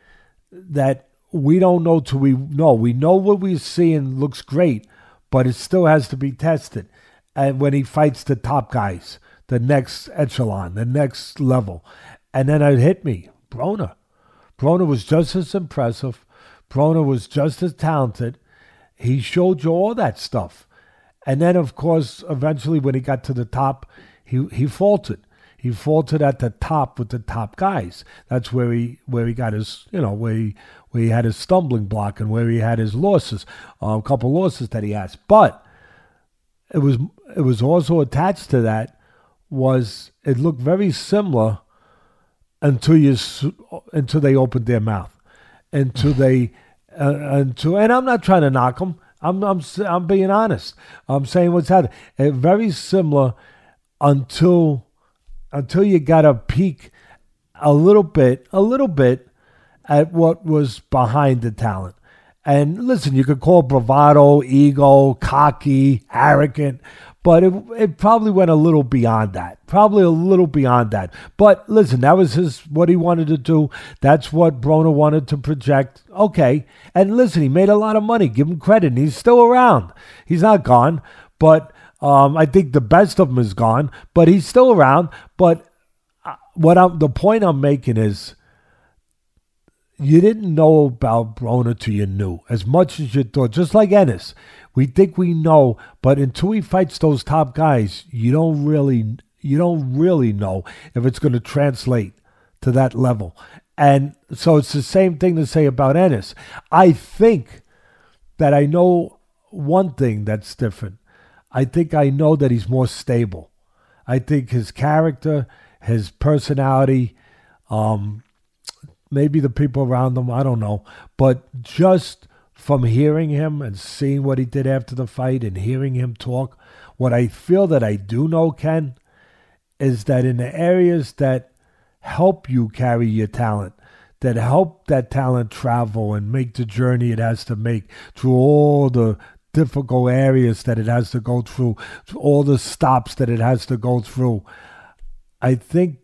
that we don't know till we know. We know what we're seeing looks great, but it still has to be tested. And when he fights the top guys, the next echelon, the next level. And then it hit me Broner. Broner was just as impressive. Broner was just as talented. He showed you all that stuff. And then, of course, eventually when he got to the top, he, he faltered. He faltered at the top with the top guys. That's where he where he got his you know where he where he had his stumbling block and where he had his losses, uh, a couple losses that he has. But it was it was also attached to that was it looked very similar until you until they opened their mouth, until they uh, until and I'm not trying to knock them. I'm I'm I'm being honest. I'm saying what's happening. It, very similar until until you got a peek a little bit, a little bit at what was behind the talent. And listen, you could call bravado, ego, cocky, arrogant, but it, it probably went a little beyond that. Probably a little beyond that. But listen, that was his what he wanted to do. That's what Broner wanted to project. Okay. And listen, he made a lot of money. Give him credit. He's still around. He's not gone. But um, I think the best of him is gone. But he's still around. But uh, what I'm the point I'm making is you didn't know about Broner till you knew, as much as you thought. Just like Ennis, we think we know, but until he fights those top guys, you don't really, you don't really know if it's going to translate to that level. And so it's the same thing to say about Ennis. I think that I know one thing that's different. I think I know that he's more stable. I think his character, his personality, um, maybe the people around him, I don't know. But just from hearing him and seeing what he did after the fight and hearing him talk, what I feel that I do know, Ken, is that in the areas that help you carry your talent, that help that talent travel and make the journey it has to make through all the difficult areas that it has to go through, all the stops that it has to go through. I think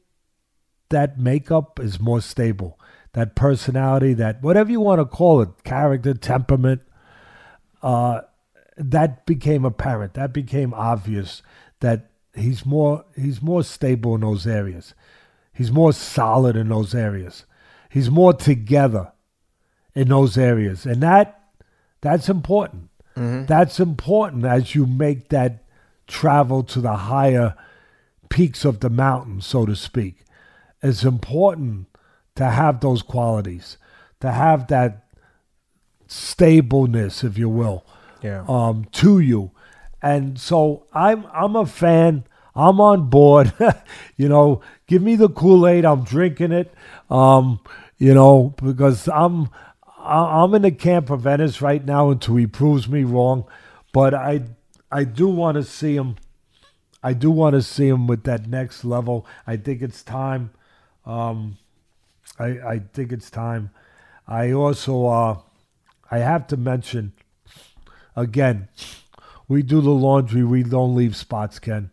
that makeup is more stable. That personality, that whatever you want to call it, character, temperament, uh, that became apparent. That became obvious that he's more he's more stable in those areas. He's more solid in those areas. He's more together in those areas. And that that's important. Mm-hmm. That's important as you make that travel to the higher peaks of the mountain, so to speak. It's important to have those qualities, to have that stableness, if you will, yeah. um, to you. And so I'm I'm a fan I'm on board. *laughs* you know, give me the Kool Aid. I'm drinking it. Um, you know, because I'm I'm in the camp of Ennis right now until he proves me wrong. But I I do want to see him. I do want to see him with that next level. I think it's time. Um, I I think it's time. I also uh, I have to mention again. We do the laundry. We don't leave spots, Ken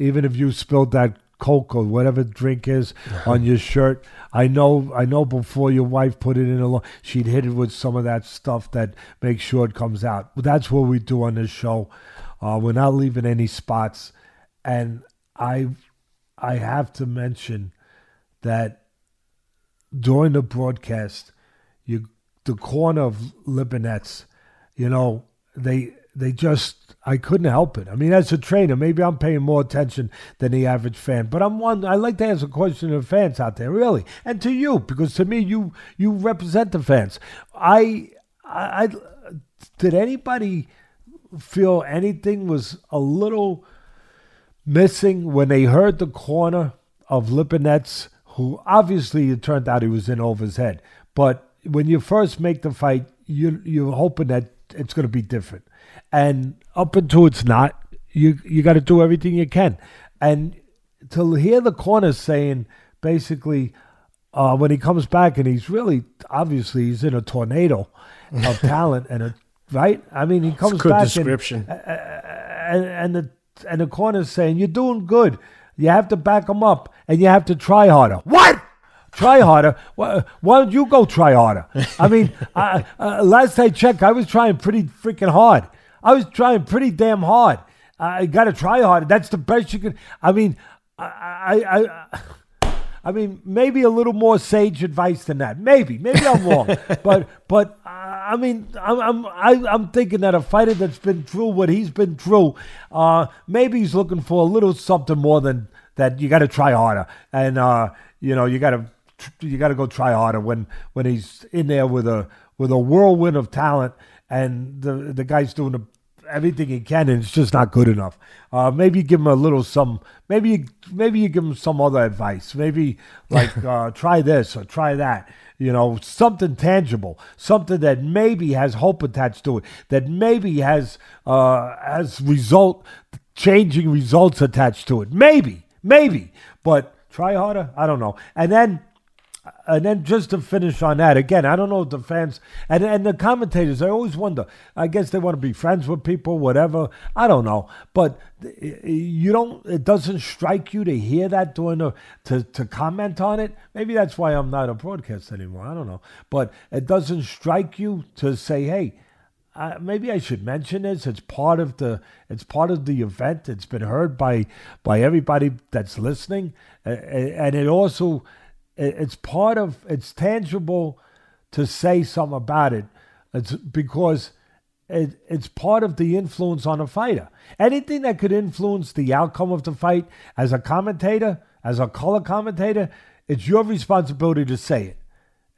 even if you spilled that Coke or whatever drink is *laughs* on your shirt. I know, I know. Before your wife put it in a, she'd hit it with some of that stuff that makes sure it comes out. That's what we do on this show. Uh, we're not leaving any spots, and I, I have to mention that during the broadcast, you the corner of Lipinets, you know, they they just I couldn't help it. I mean, as a trainer, maybe I'm paying more attention than the average fan, but I'm one. I like to ask a question to fans out there, really, and to you, because to me, you you represent the fans. I I, I did anybody feel anything was a little missing when they heard the corner of Lipinets, who obviously it turned out he was in over his head, but when you first make the fight, you you're hoping that it's going to be different. And up until it's not, you you got to do everything you can. And to hear the corner saying basically uh, when he comes back and he's really obviously he's in a tornado of *laughs* talent and a right. I mean he comes good back description. And, and and the and the corner's saying you're doing good. You have to back him up and you have to try harder. What? try harder. Why, why don't you go try harder? I mean, *laughs* I, uh, last I checked, I was trying pretty freaking hard. I was trying pretty damn hard. I got to try harder. That's the best you can. I mean, I, I, I, I mean, maybe a little more sage advice than that. Maybe, maybe I'm wrong, *laughs* but, but uh, I mean, I'm, I'm, I, am i am thinking that a fighter that's been through what he's been through, uh, maybe he's looking for a little something more than that. You got to try harder, and uh, you know, you got to you got to go try harder when when he's in there with a with a whirlwind of talent and the the guy's doing the, everything he can and it's just not good enough. Uh, maybe give him a little some. Maybe you, maybe you give him some other advice. Maybe like *laughs* uh, try this or try that. You know, something tangible, something that maybe has hope attached to it, that maybe has uh, has result changing results attached to it. Maybe, maybe, but try harder. I don't know. And then and then just to finish on that again, I don't know if the fans and and the commentators. I always wonder. I guess they want to be friends with people, whatever. I don't know, but you don't. It doesn't strike you to hear that during the to to comment on it. Maybe that's why I'm not a broadcast anymore. I don't know, but it doesn't strike you to say, hey. Uh, maybe I should mention this. It's part of the it's part of the event. It's been heard by by everybody that's listening, and it also it's part of it's tangible to say something about it. It's because it, it's part of the influence on a fighter. Anything that could influence the outcome of the fight as a commentator, as a color commentator, it's your responsibility to say it.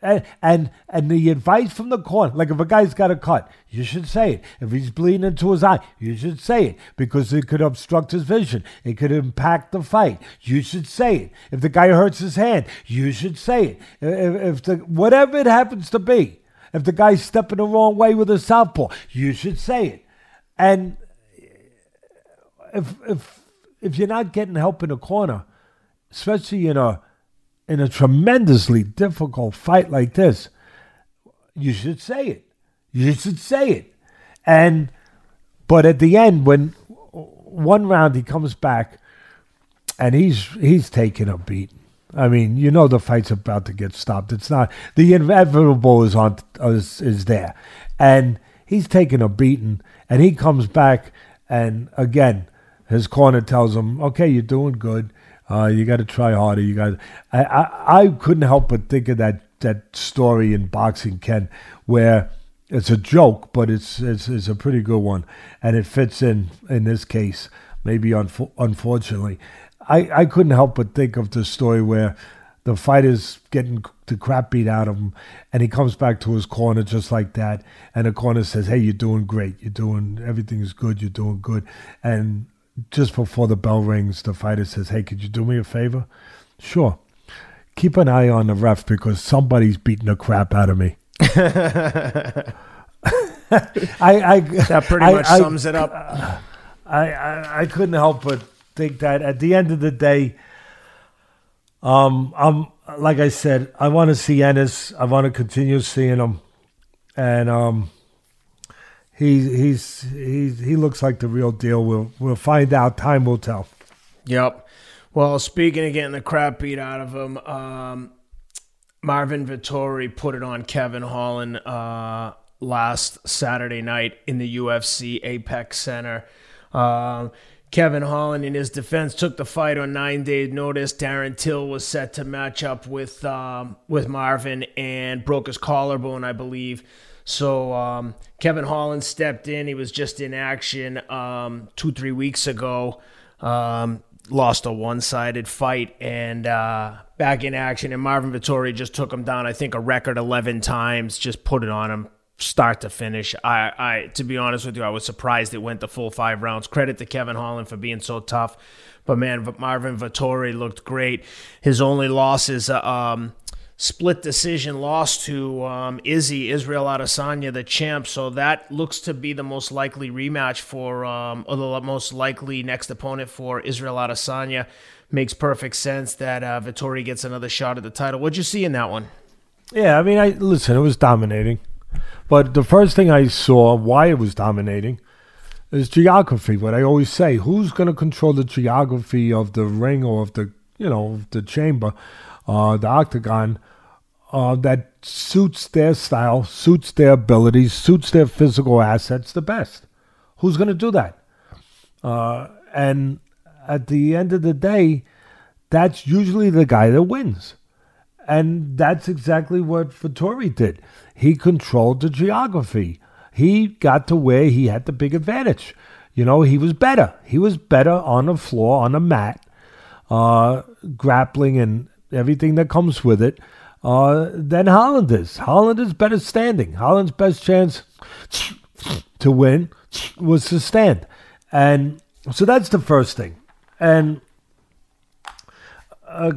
And, and and the advice from the corner, like if a guy's got a cut, you should say it. If he's bleeding into his eye, you should say it because it could obstruct his vision. It could impact the fight. You should say it. If the guy hurts his hand, you should say it. If, if the whatever it happens to be, if the guy's stepping the wrong way with a southpaw, you should say it. And if if if you're not getting help in the corner, especially in a in a tremendously difficult fight like this, you should say it. You should say it. And but at the end, when one round he comes back and he's he's taking a beat. I mean, you know the fight's about to get stopped. It's not the inevitable is on is, is there, and he's taking a beating, and he comes back, and again, his corner tells him, "Okay, you're doing good. Uh, you got to try harder. You got." I, I I couldn't help but think of that that story in boxing, Ken, where it's a joke, but it's it's, it's a pretty good one, and it fits in in this case. Maybe unfo- unfortunately, I, I couldn't help but think of the story where the fighter's getting the crap beat out of him, and he comes back to his corner just like that, and the corner says, "Hey, you're doing great. You're doing everything's good. You're doing good." And just before the bell rings, the fighter says, "Hey, could you do me a favor?" Sure. Keep an eye on the ref because somebody's beating the crap out of me. *laughs* I, I that pretty I, much I, sums it up. I, I I couldn't help but think that at the end of the day, um, I'm like I said, I want to see Ennis. I want to continue seeing him, and um, he he's he he looks like the real deal. We'll we'll find out. Time will tell. Yep. Well, speaking of getting the crap beat out of him, um, Marvin Vettori put it on Kevin Holland uh, last Saturday night in the UFC Apex Center. Um, Kevin Holland, in his defense, took the fight on nine days' notice. Darren Till was set to match up with um, with Marvin and broke his collarbone, I believe. So um, Kevin Holland stepped in. He was just in action um, two three weeks ago. Um, lost a one sided fight and uh, back in action. And Marvin Vettori just took him down. I think a record eleven times. Just put it on him start to finish. I, I, to be honest with you, I was surprised it went the full five rounds. Credit to Kevin Holland for being so tough, but man, Marvin Vettori looked great. His only loss is a um, split decision loss to um, Izzy Israel Adesanya, the champ. So that looks to be the most likely rematch for, um, or the most likely next opponent for Israel Adesanya. Makes perfect sense that uh, Vettori gets another shot at the title. What'd you see in that one? Yeah, I mean, I listen. It was dominating. But the first thing I saw, why it was dominating, is geography. What I always say: who's going to control the geography of the ring or of the you know the chamber, uh, the octagon, uh, that suits their style, suits their abilities, suits their physical assets the best? Who's going to do that? Uh, and at the end of the day, that's usually the guy that wins. And that's exactly what Vettori did. He controlled the geography. He got to where he had the big advantage. You know, he was better. He was better on the floor, on the mat, uh, grappling and everything that comes with it uh, than Holland is. Holland is better standing. Holland's best chance to win was to stand. And so that's the first thing. And uh,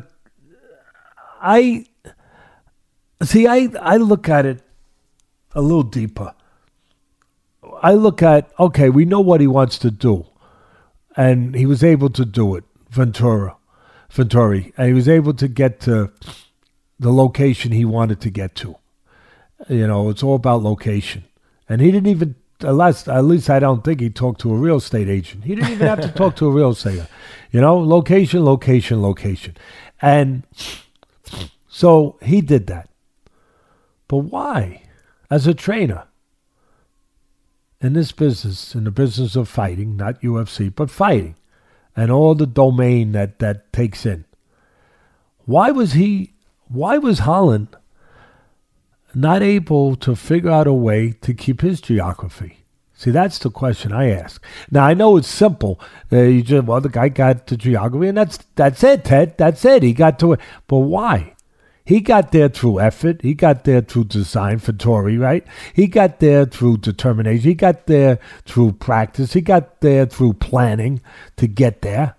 I see. I I look at it a little deeper. I look at okay, we know what he wants to do, and he was able to do it. Ventura, Venturi. and he was able to get to the location he wanted to get to. You know, it's all about location, and he didn't even. At least, at least I don't think he talked to a real estate agent. He didn't even have to talk to a real estate. You know, location, location, location, and so he did that. But why? As a trainer in this business, in the business of fighting, not UFC, but fighting, and all the domain that that takes in. Why was he? Why was Holland not able to figure out a way to keep his geography? See, that's the question I ask. Now I know it's simple. Uh, you just well, the guy got the geography, and that's that's it, Ted. That's it. He got to it. But why? He got there through effort. He got there through design Vettori, right? He got there through determination. He got there through practice. He got there through planning to get there.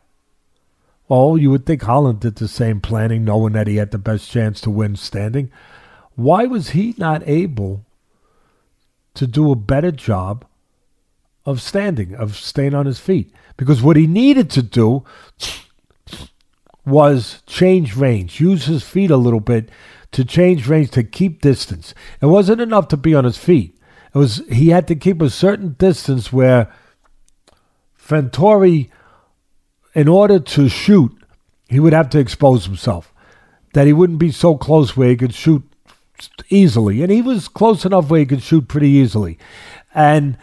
Well, you would think Holland did the same planning, knowing that he had the best chance to win standing. Why was he not able to do a better job of standing, of staying on his feet? Because what he needed to do was change range, use his feet a little bit to change range to keep distance. It wasn't enough to be on his feet. It was he had to keep a certain distance where Vettori, in order to shoot, he would have to expose himself. That he wouldn't be so close where he could shoot easily. And he was close enough where he could shoot pretty easily. And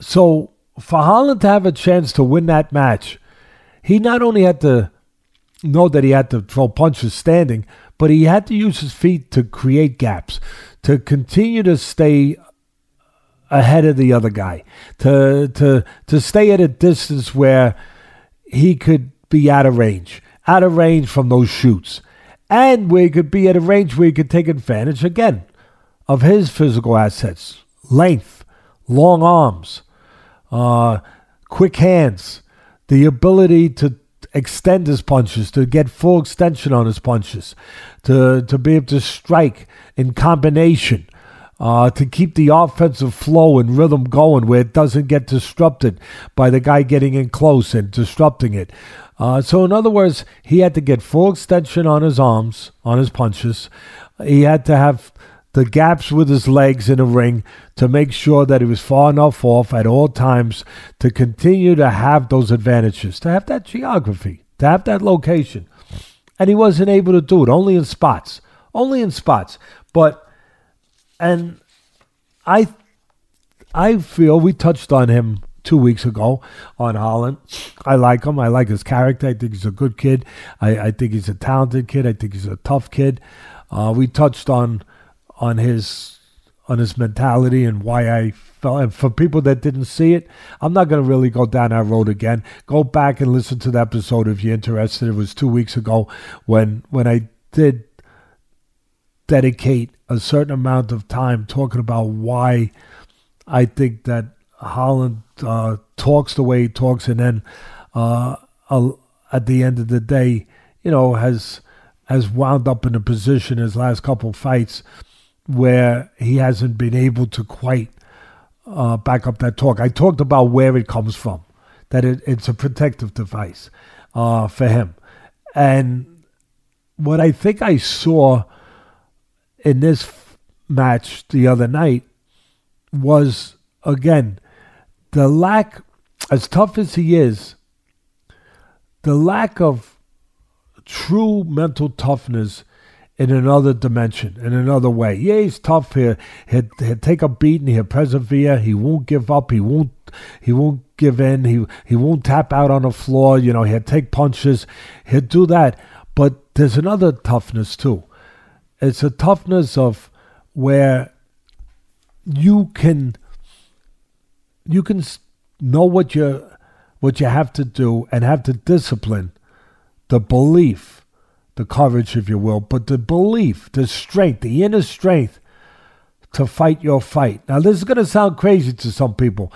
so for Holland to have a chance to win that match, he not only had to know that he had to throw punches standing, but he had to use his feet to create gaps, to continue to stay ahead of the other guy, to to to stay at a distance where he could be out of range, out of range from those shoots, and where he could be at a range where he could take advantage again of his physical assets, length, long arms, uh, quick hands, the ability to extend his punches, to get full extension on his punches, to, to be able to strike in combination, uh, to keep the offensive flow and rhythm going where it doesn't get disrupted by the guy getting in close and disrupting it. Uh, so, in other words, he had to get full extension on his arms, on his punches. He had to have the gaps with his legs in a ring to make sure that he was far enough off at all times to continue to have those advantages, to have that geography, to have that location. And he wasn't able to do it, only in spots. Only in spots. But, and I, I feel we touched on him two weeks ago on Holland. I like him. I like his character. I think he's a good kid. I, I think he's a talented kid. I think he's a tough kid. Uh, we touched on on his on his mentality and why I felt. And for people that didn't see it, I'm not going to really go down that road again. Go back and listen to the episode if you're interested. It was two weeks ago when when I did dedicate a certain amount of time talking about why I think that Holland uh, talks the way he talks, and then uh, at the end of the day, you know, has has wound up in a position his last couple fights where he hasn't been able to quite uh, back up that talk. I talked about where it comes from, that it, it's a protective device uh, for him. And what I think I saw in this match the other night was, again, the lack, as tough as he is, the lack of true mental toughness in another dimension, in another way. Yeah, he's tough here. He'll, he'll take a beating. He'll persevere. He won't give up. He won't. He won't give in. He he won't tap out on the floor. You know, he'll take punches. He'll do that. But there's another toughness too. It's a toughness of where you can you can know what you what you have to do and have the discipline, the belief the courage, if you will, but the belief, the strength, the inner strength to fight your fight. Now, this is going to sound crazy to some people.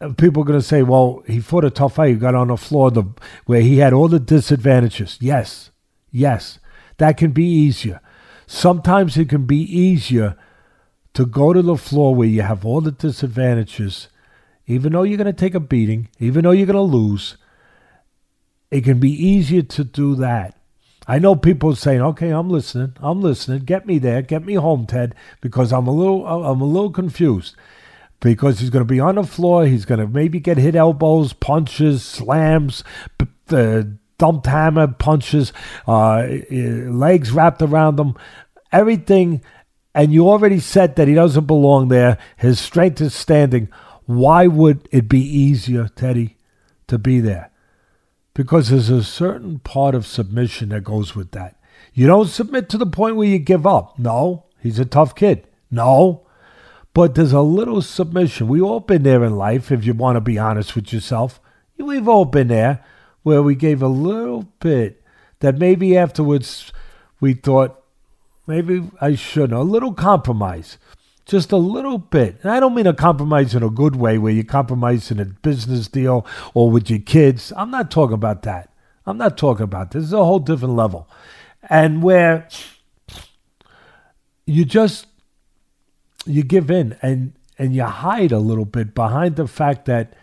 Uh, people are going to say, well, he fought a tough fight. He got on the floor the, where he had all the disadvantages. Yes, yes, that can be easier. Sometimes it can be easier to go to the floor where you have all the disadvantages, even though you're going to take a beating, even though you're going to lose. It can be easier to do that I know people saying, "Okay, I'm listening. I'm listening. Get me there. Get me home, Ted, because I'm a little I'm a little confused." Because he's going to be on the floor, he's going to maybe get hit elbows, punches, slams, uh, dumped hammer punches, uh, legs wrapped around him, everything. And you already said that he doesn't belong there. His strength is standing. Why would it be easier, Teddy, to be there? because there's a certain part of submission that goes with that. You don't submit to the point where you give up. No, he's a tough kid. No. But there's a little submission. We all been there in life, if you want to be honest with yourself. We've all been there where we gave a little bit that maybe afterwards we thought, maybe I shouldn't. A little compromise. Just a little bit. And I don't mean a compromise in a good way where you compromise in a business deal or with your kids. I'm not talking about that. I'm not talking about this. This is a whole different level. And where you just you give in and and you hide a little bit behind the fact that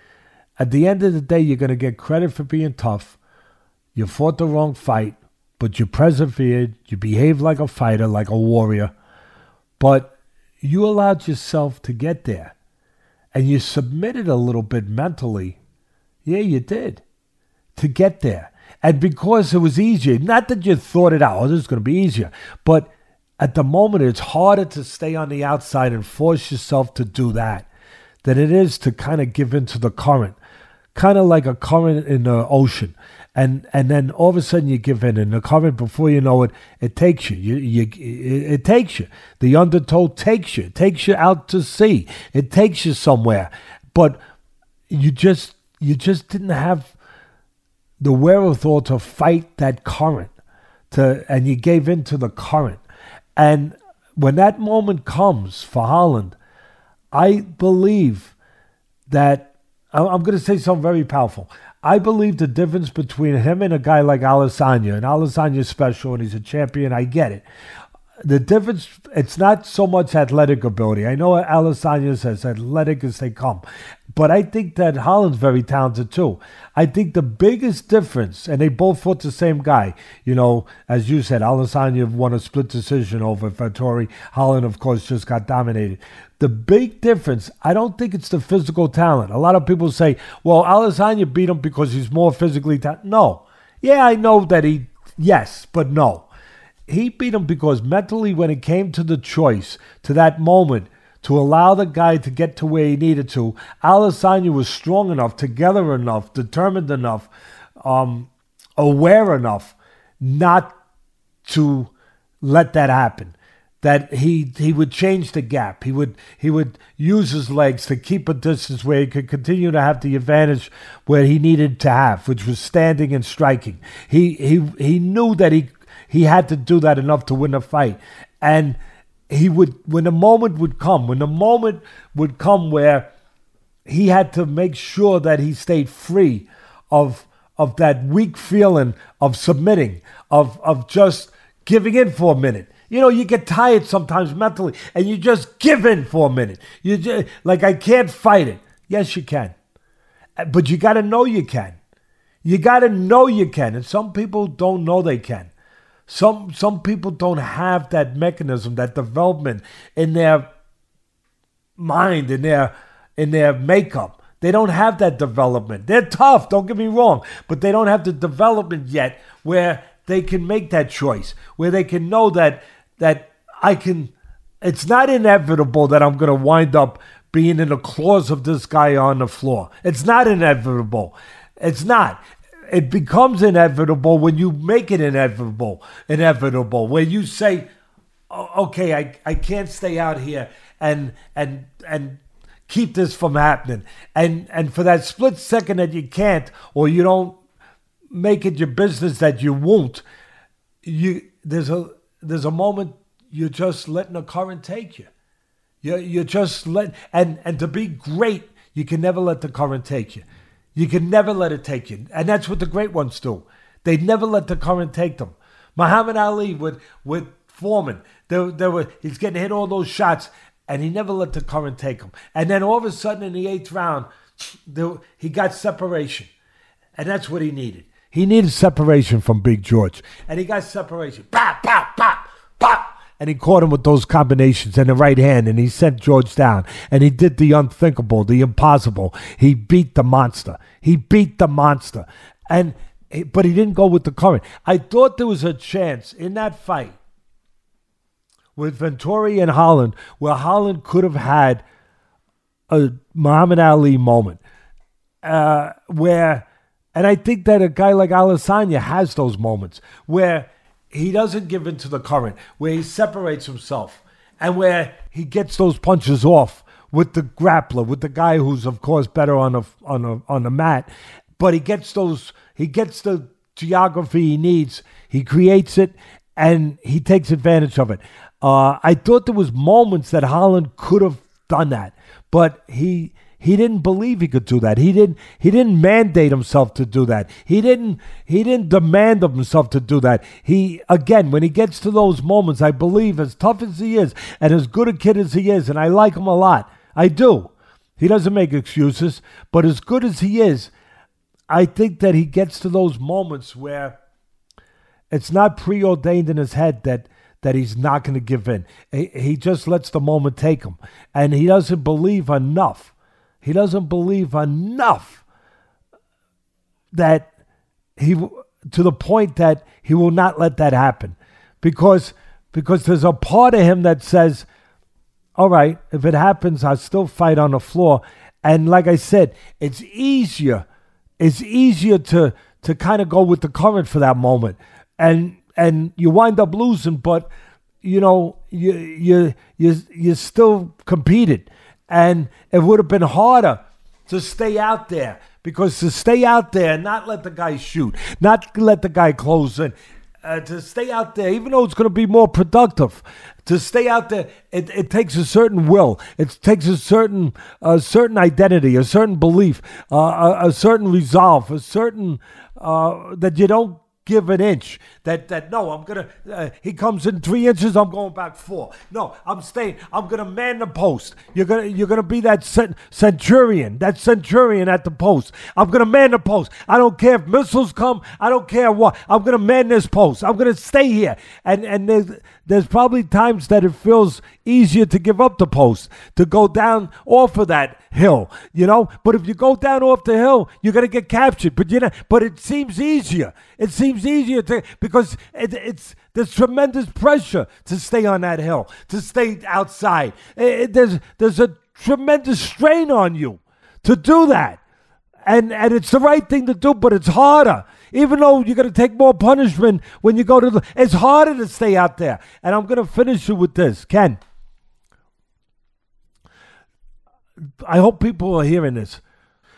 at the end of the day you're going to get credit for being tough. You fought the wrong fight, but you persevered, you behaved like a fighter, like a warrior. But you allowed yourself to get there. And you submitted a little bit mentally. Yeah, you did. To get there. And because it was easier, not that you thought it out, oh, this is going to be easier, but at the moment, it's harder to stay on the outside and force yourself to do that than it is to kind of give in to the current, kind of like a current in the ocean. And and then all of a sudden you give in, and the current before you know it, it takes you. You, you it, it takes you. The undertow takes you. It takes you out to sea. It takes you somewhere. But you just you just didn't have the wherewithal to fight that current. To and you gave in to the current and when that moment comes for Holland, I believe that I'm going to say something very powerful. I believe the difference between him and a guy like Adesanya, and Adesanya's special and he's a champion, I get it. The difference, it's not so much athletic ability. I know Adesanya's as athletic as they come. But I think that Holland's very talented too. I think the biggest difference, and they both fought the same guy. You know, as you said, Adesanya won a split decision over Vettori. Holland, of course, just got dominated. The big difference, I don't think it's the physical talent. A lot of people say, well, Adesanya beat him because he's more physically talented. No. Yeah, I know that he, yes, but no. He beat him because mentally, when it came to the choice, to that moment, to allow the guy to get to where he needed to. Adesanya was strong enough, together enough, determined enough, um, aware enough not to let that happen. That he he would change the gap. He would he would use his legs to keep a distance where he could continue to have the advantage where he needed to have, which was standing and striking. He he he knew that he he had to do that enough to win a fight. And he would when the moment would come when the moment would come where he had to make sure that he stayed free of of that weak feeling of submitting of of just giving in for a minute. You know you get tired sometimes mentally and you just give in for a minute. You just like i can't fight it. Yes you can. But you got to know you can. You got to know you can. And some people don't know they can some some people don't have that mechanism, that development in their mind, in their in their makeup. They don't have that development. They're tough, don't get me wrong, but they don't have the development yet where they can make that choice, where they can know that that I can it's not inevitable that I'm going to wind up being in the claws of this guy on the floor. It's not inevitable. It's not it becomes inevitable when you make it inevitable, inevitable, where you say, oh, okay, I, I can't stay out here and and and keep this from happening. And and for that split second that you can't or you don't make it your business that you won't, you there's a there's a moment you're just letting the current take you. You you just let and and to be great, you can never let the current take you. You can never let it take you. And that's what the great ones do. They never let the current take them. Muhammad Ali with with Foreman, there, there were he's getting hit all those shots, and he never let the current take him. And then all of a sudden in the eighth round, there, he got separation, and that's what he needed. He needed separation from Big George, and he got separation. Pop, pop, pop, pop and he caught him with those combinations in the right hand and he sent George down and he did the unthinkable, the impossible. He beat the monster. He beat the monster. And but he didn't go with the current. I thought there was a chance in that fight with Vettori and Holland where Holland could have had a Muhammad Ali moment uh, where, and I think that a guy like Adesanya has those moments where he doesn't give in to the current, where he separates himself and where he gets those punches off with the grappler, with the guy who's of course better on a on a on the mat, but he gets those he gets the geography he needs. He creates it and he takes advantage of it. Uh, I thought there was moments that Holland could have done that, but he he didn't believe he could do that. He didn't he didn't mandate himself to do that. He didn't he didn't demand of himself to do that. He again when he gets to those moments, I believe as tough as he is and as good a kid as he is, and I like him a lot. I do. He doesn't make excuses, but as good as he is, I think that he gets to those moments where it's not preordained in his head that that he's not going to give in. He, he just lets the moment take him, and he doesn't believe enough he doesn't believe enough that he to the point that he will not let that happen. Because because there's a part of him that says all right if it happens i'll still fight on the floor. And like i said it's easier it's easier to to kind of go with the current for that moment. And and you wind up losing but you know you you you you still competed and it would have been harder to stay out there because to stay out there and not let the guy shoot, not let the guy close in, uh, to stay out there, even though it's going to be more productive, to stay out there, it, it takes a certain will. It takes a certain a certain identity, a certain belief, uh, a, a, certain resolve, a certain uh, that you don't give an inch. That that no, I'm gonna. Uh, he comes in three inches. I'm going back four. No, I'm staying. I'm gonna man the post. You're gonna you're gonna be that cent- centurion, that centurion at the post. I'm gonna man the post. I don't care if missiles come. I don't care what. I'm gonna man this post. I'm gonna stay here. And and there's there's probably times that it feels easier to give up the post, to go down off of that hill, you know. But if you go down off the hill, you're gonna get captured. But you know, but it seems easier. It seems easier to because it, it's there's tremendous pressure to stay on that hill, to stay outside. It, there's there's a tremendous strain on you to do that, and and it's the right thing to do, but it's harder even though you're going to take more punishment when you go to the. It's harder to stay out there. And I'm going to finish you with this. Ken, I hope people are hearing this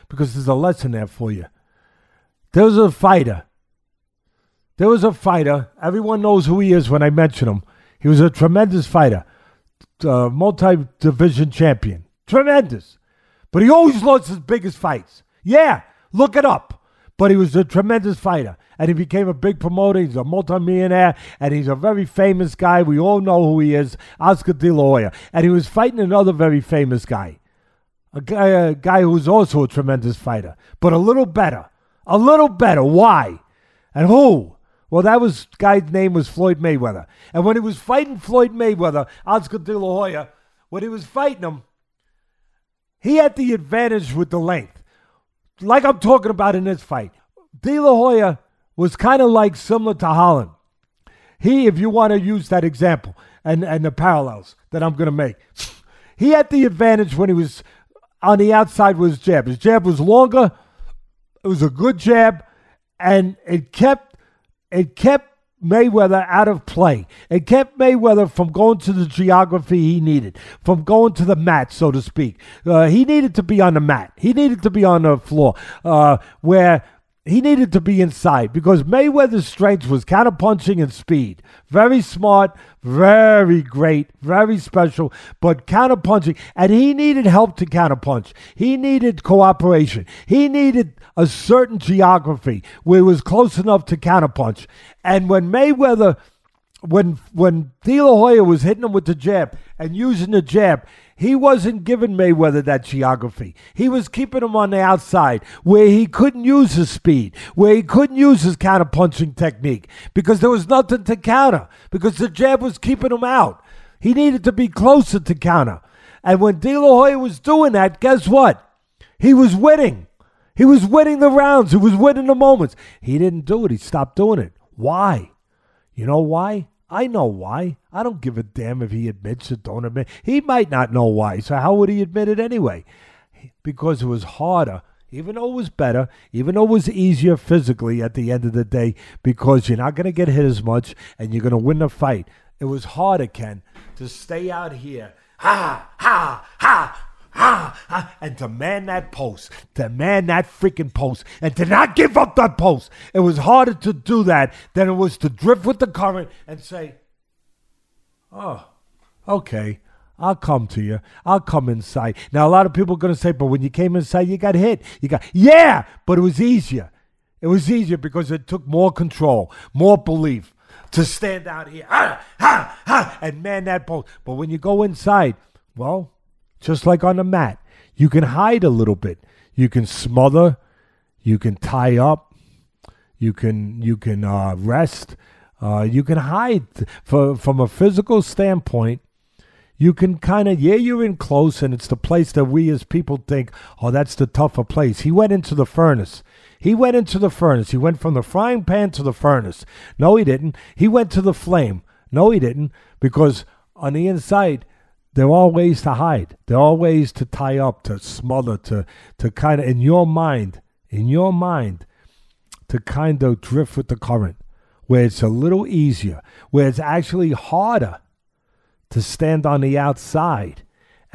because there's a lesson there for you. There was a fighter. There was a fighter. Everyone knows who he is when I mention him. He was a tremendous fighter, uh, multi division champion. Tremendous. But he always lost his biggest fights. Yeah, look it up but he was a tremendous fighter. And he became a big promoter. He's a multimillionaire, and he's a very famous guy. We all know who he is, Oscar De La Hoya. And he was fighting another very famous guy, a guy, a guy who's also a tremendous fighter, but a little better. A little better. Why? And who? Well, that was guy's name was Floyd Mayweather. And when he was fighting Floyd Mayweather, Oscar De La Hoya, when he was fighting him, he had the advantage with the length like I'm talking about in this fight, De La Hoya was kind of like similar to Holland. He, if you want to use that example and, and the parallels that I'm going to make, *sniffs* he had the advantage when he was on the outside with his jab. His jab was longer. It was a good jab, and it kept it kept Mayweather out of play. It kept Mayweather from going to the geography he needed, from going to the mat, so to speak. Uh, he needed to be on the mat. He needed to be on the floor uh, where he needed to be inside because Mayweather's strength was counterpunching and speed. Very smart, very great, very special, but counterpunching. And he needed help to counterpunch. He needed cooperation. He needed a certain geography where it was close enough to counterpunch. And when Mayweather, when when De La Hoya was hitting him with the jab and using the jab, he wasn't giving Mayweather that geography. He was keeping him on the outside where he couldn't use his speed, where he couldn't use his counterpunching technique because there was nothing to counter because the jab was keeping him out. He needed to be closer to counter. And when De La Hoya was doing that, guess what? He was winning. He was winning the rounds. He was winning the moments. He didn't do it. He stopped doing it. Why? You know why? I know why. I don't give a damn if he admits it, don't admit. He might not know why. So how would he admit it anyway? Because it was harder, even though it was better, even though it was easier physically at the end of the day, because you're not going to get hit as much and you're going to win the fight. it was harder, Ken, to stay out here, ha, ha, ha, ha, ha, and to man that post, to man that freaking post, and to not give up that post. It was harder to do that than it was to drift with the current and say, oh, okay. I'll come to you. I'll come inside. Now, a lot of people are going to say, but when you came inside, you got hit. You got, yeah, but it was easier. It was easier because it took more control, more belief to stand out here ah, ah, ah, and man that post. But when you go inside, well, just like on the mat, you can hide a little bit. You can smother, you can tie up, you can you can uh, rest, uh, you can hide. For, from a physical standpoint, you can kind of yeah you're in close and it's the place that we as people think oh that's the tougher place. He went into the furnace. He went into the furnace. He went from the frying pan to the furnace. No he didn't. He went to the flame. No he didn't. Because on the inside there are ways to hide there are ways to tie up to smother to to kind of in your mind in your mind to kind of drift with the current where it's a little easier where it's actually harder to stand on the outside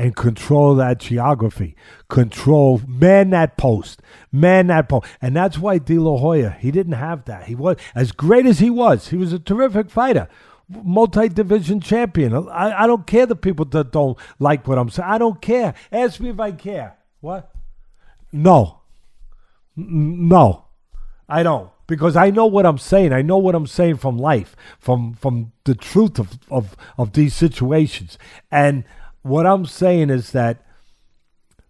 and control that geography, control, man that post, man that post. And that's why De La Hoya, he didn't have that. He was, as great as he was, he was a terrific fighter, multi division champion. I, I don't care the people that don't like what I'm saying. I don't care. Ask me if I care. What? No. No, I don't because I know what I'm saying. I know what I'm saying from life, from from the truth of of, of these situations. And what I'm saying is that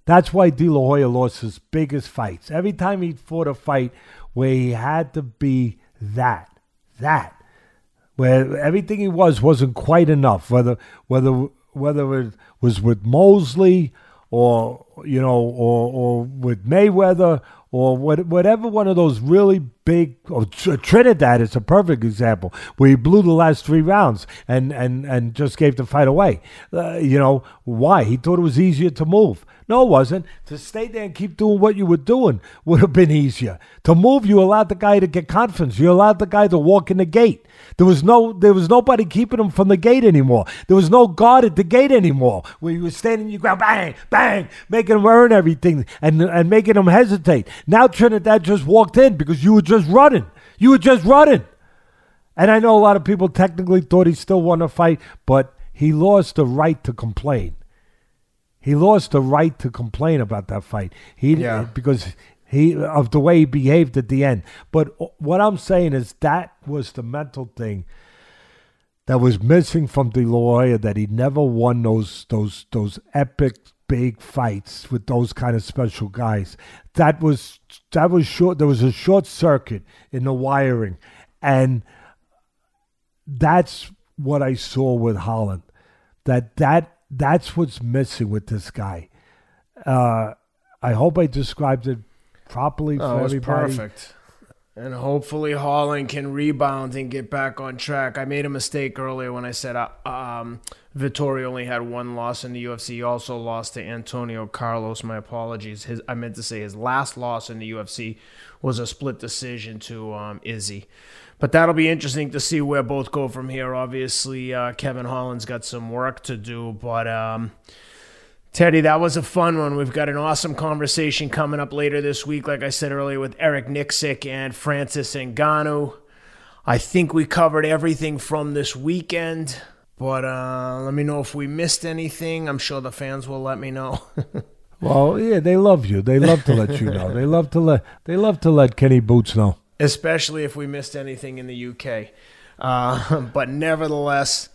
that's why De La Hoya lost his biggest fights. Every time he fought a fight where he had to be that, that, where everything he was wasn't quite enough. Whether whether whether it was with Mosley or you know or or with Mayweather or what, whatever one of those really big or Trinidad is a perfect example where he blew the last three rounds and and and just gave the fight away. Uh, you know why? He thought it was easier to move. No, it wasn't. To stay there and keep doing what you were doing would have been easier. To move, you allowed the guy to get confidence. You allowed the guy to walk in the gate. There was no, there was nobody keeping him from the gate anymore. There was no guard at the gate anymore. Where you were standing, you go bang, bang, making him earn everything and and making him hesitate. Now Trinidad just walked in because you were just running. You were just running. And I know a lot of people technically thought he still won a fight, but he lost the right to complain. He lost the right to complain about that fight. He yeah. because he of the way he behaved at the end. But what I'm saying is that was the mental thing that was missing from De La Hoya that he never won those those those epic big fights with those kind of special guys. That was that was short. There was a short circuit in the wiring, and that's what I saw with Holland. That that that's what's missing with this guy. Uh, I hope I described it properly for oh, everybody. Perfect. And hopefully Holland can rebound and get back on track. I made a mistake earlier when I said uh, um, Vettori only had one loss in the UFC. He also lost to Antonio Carlos. My apologies. His I meant to say his last loss in the UFC was a split decision to um, Izzy. But that'll be interesting to see where both go from here. Obviously, uh, Kevin Holland's got some work to do, but. Um, Teddy, that was a fun one. We've got an awesome conversation coming up later this week, like I said earlier, with Eric Nicksick and Francis Ngannou. I think we covered everything from this weekend, but uh, let me know if we missed anything. I'm sure the fans will let me know. *laughs* well, yeah, they love you. They love to let you know. They love to let they love to let Kenny Boots know, especially if we missed anything in the UK. Uh, *laughs* but nevertheless.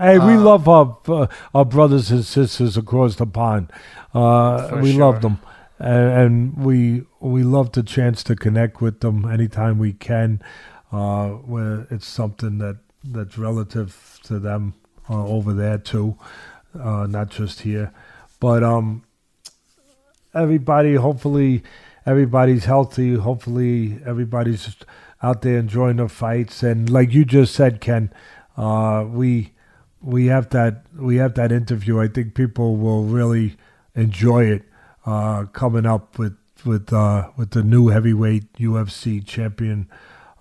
Hey, we uh, love our uh, our brothers and sisters across the pond. Uh, we sure. love them, and, and, we we love the chance to connect with them anytime we can. Uh, where it's something that that's relative to them uh, over there too, uh, not just here. But um, everybody, hopefully, everybody's healthy. Hopefully, everybody's out there enjoying the fights. And like you just said, Ken, we we have that we have that interview. I think people will really enjoy it uh, coming up with with uh, with the new heavyweight UFC champion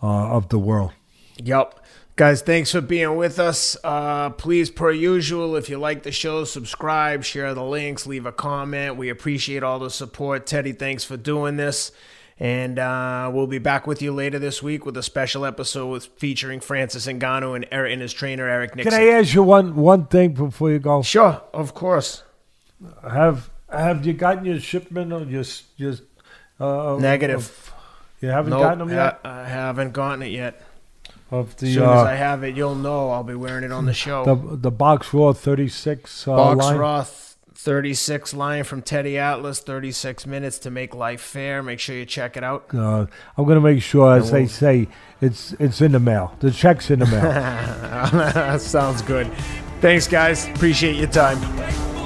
uh, of the world. Yep. Guys, thanks for being with us. Uh, please, per usual, if you like the show, subscribe, share the links, leave a comment. We appreciate all the support. Teddy, thanks for doing this. And uh, we'll be back with you later this week with a special episode with, featuring Francis Ngannou and, Eric, and his trainer, Eric Nicksick. Can I ask you one, one thing before you go? Sure, of course. Have have you gotten your shipment or just just uh, Negative. of- you haven't Nope, gotten them yet. ha- I haven't gotten it yet. of As the soon uh, as I have it, you'll know. I'll be wearing it on the show. the the Boxraw thirty six uh, Box line. Raw 36 line from Teddy Atlas, 36 minutes to make life fair. Make sure you check it out. Uh, I'm gonna make sure, as they say, it's it's in the mail. The check's in the mail. *laughs* Sounds good. Thanks, guys. Appreciate your time.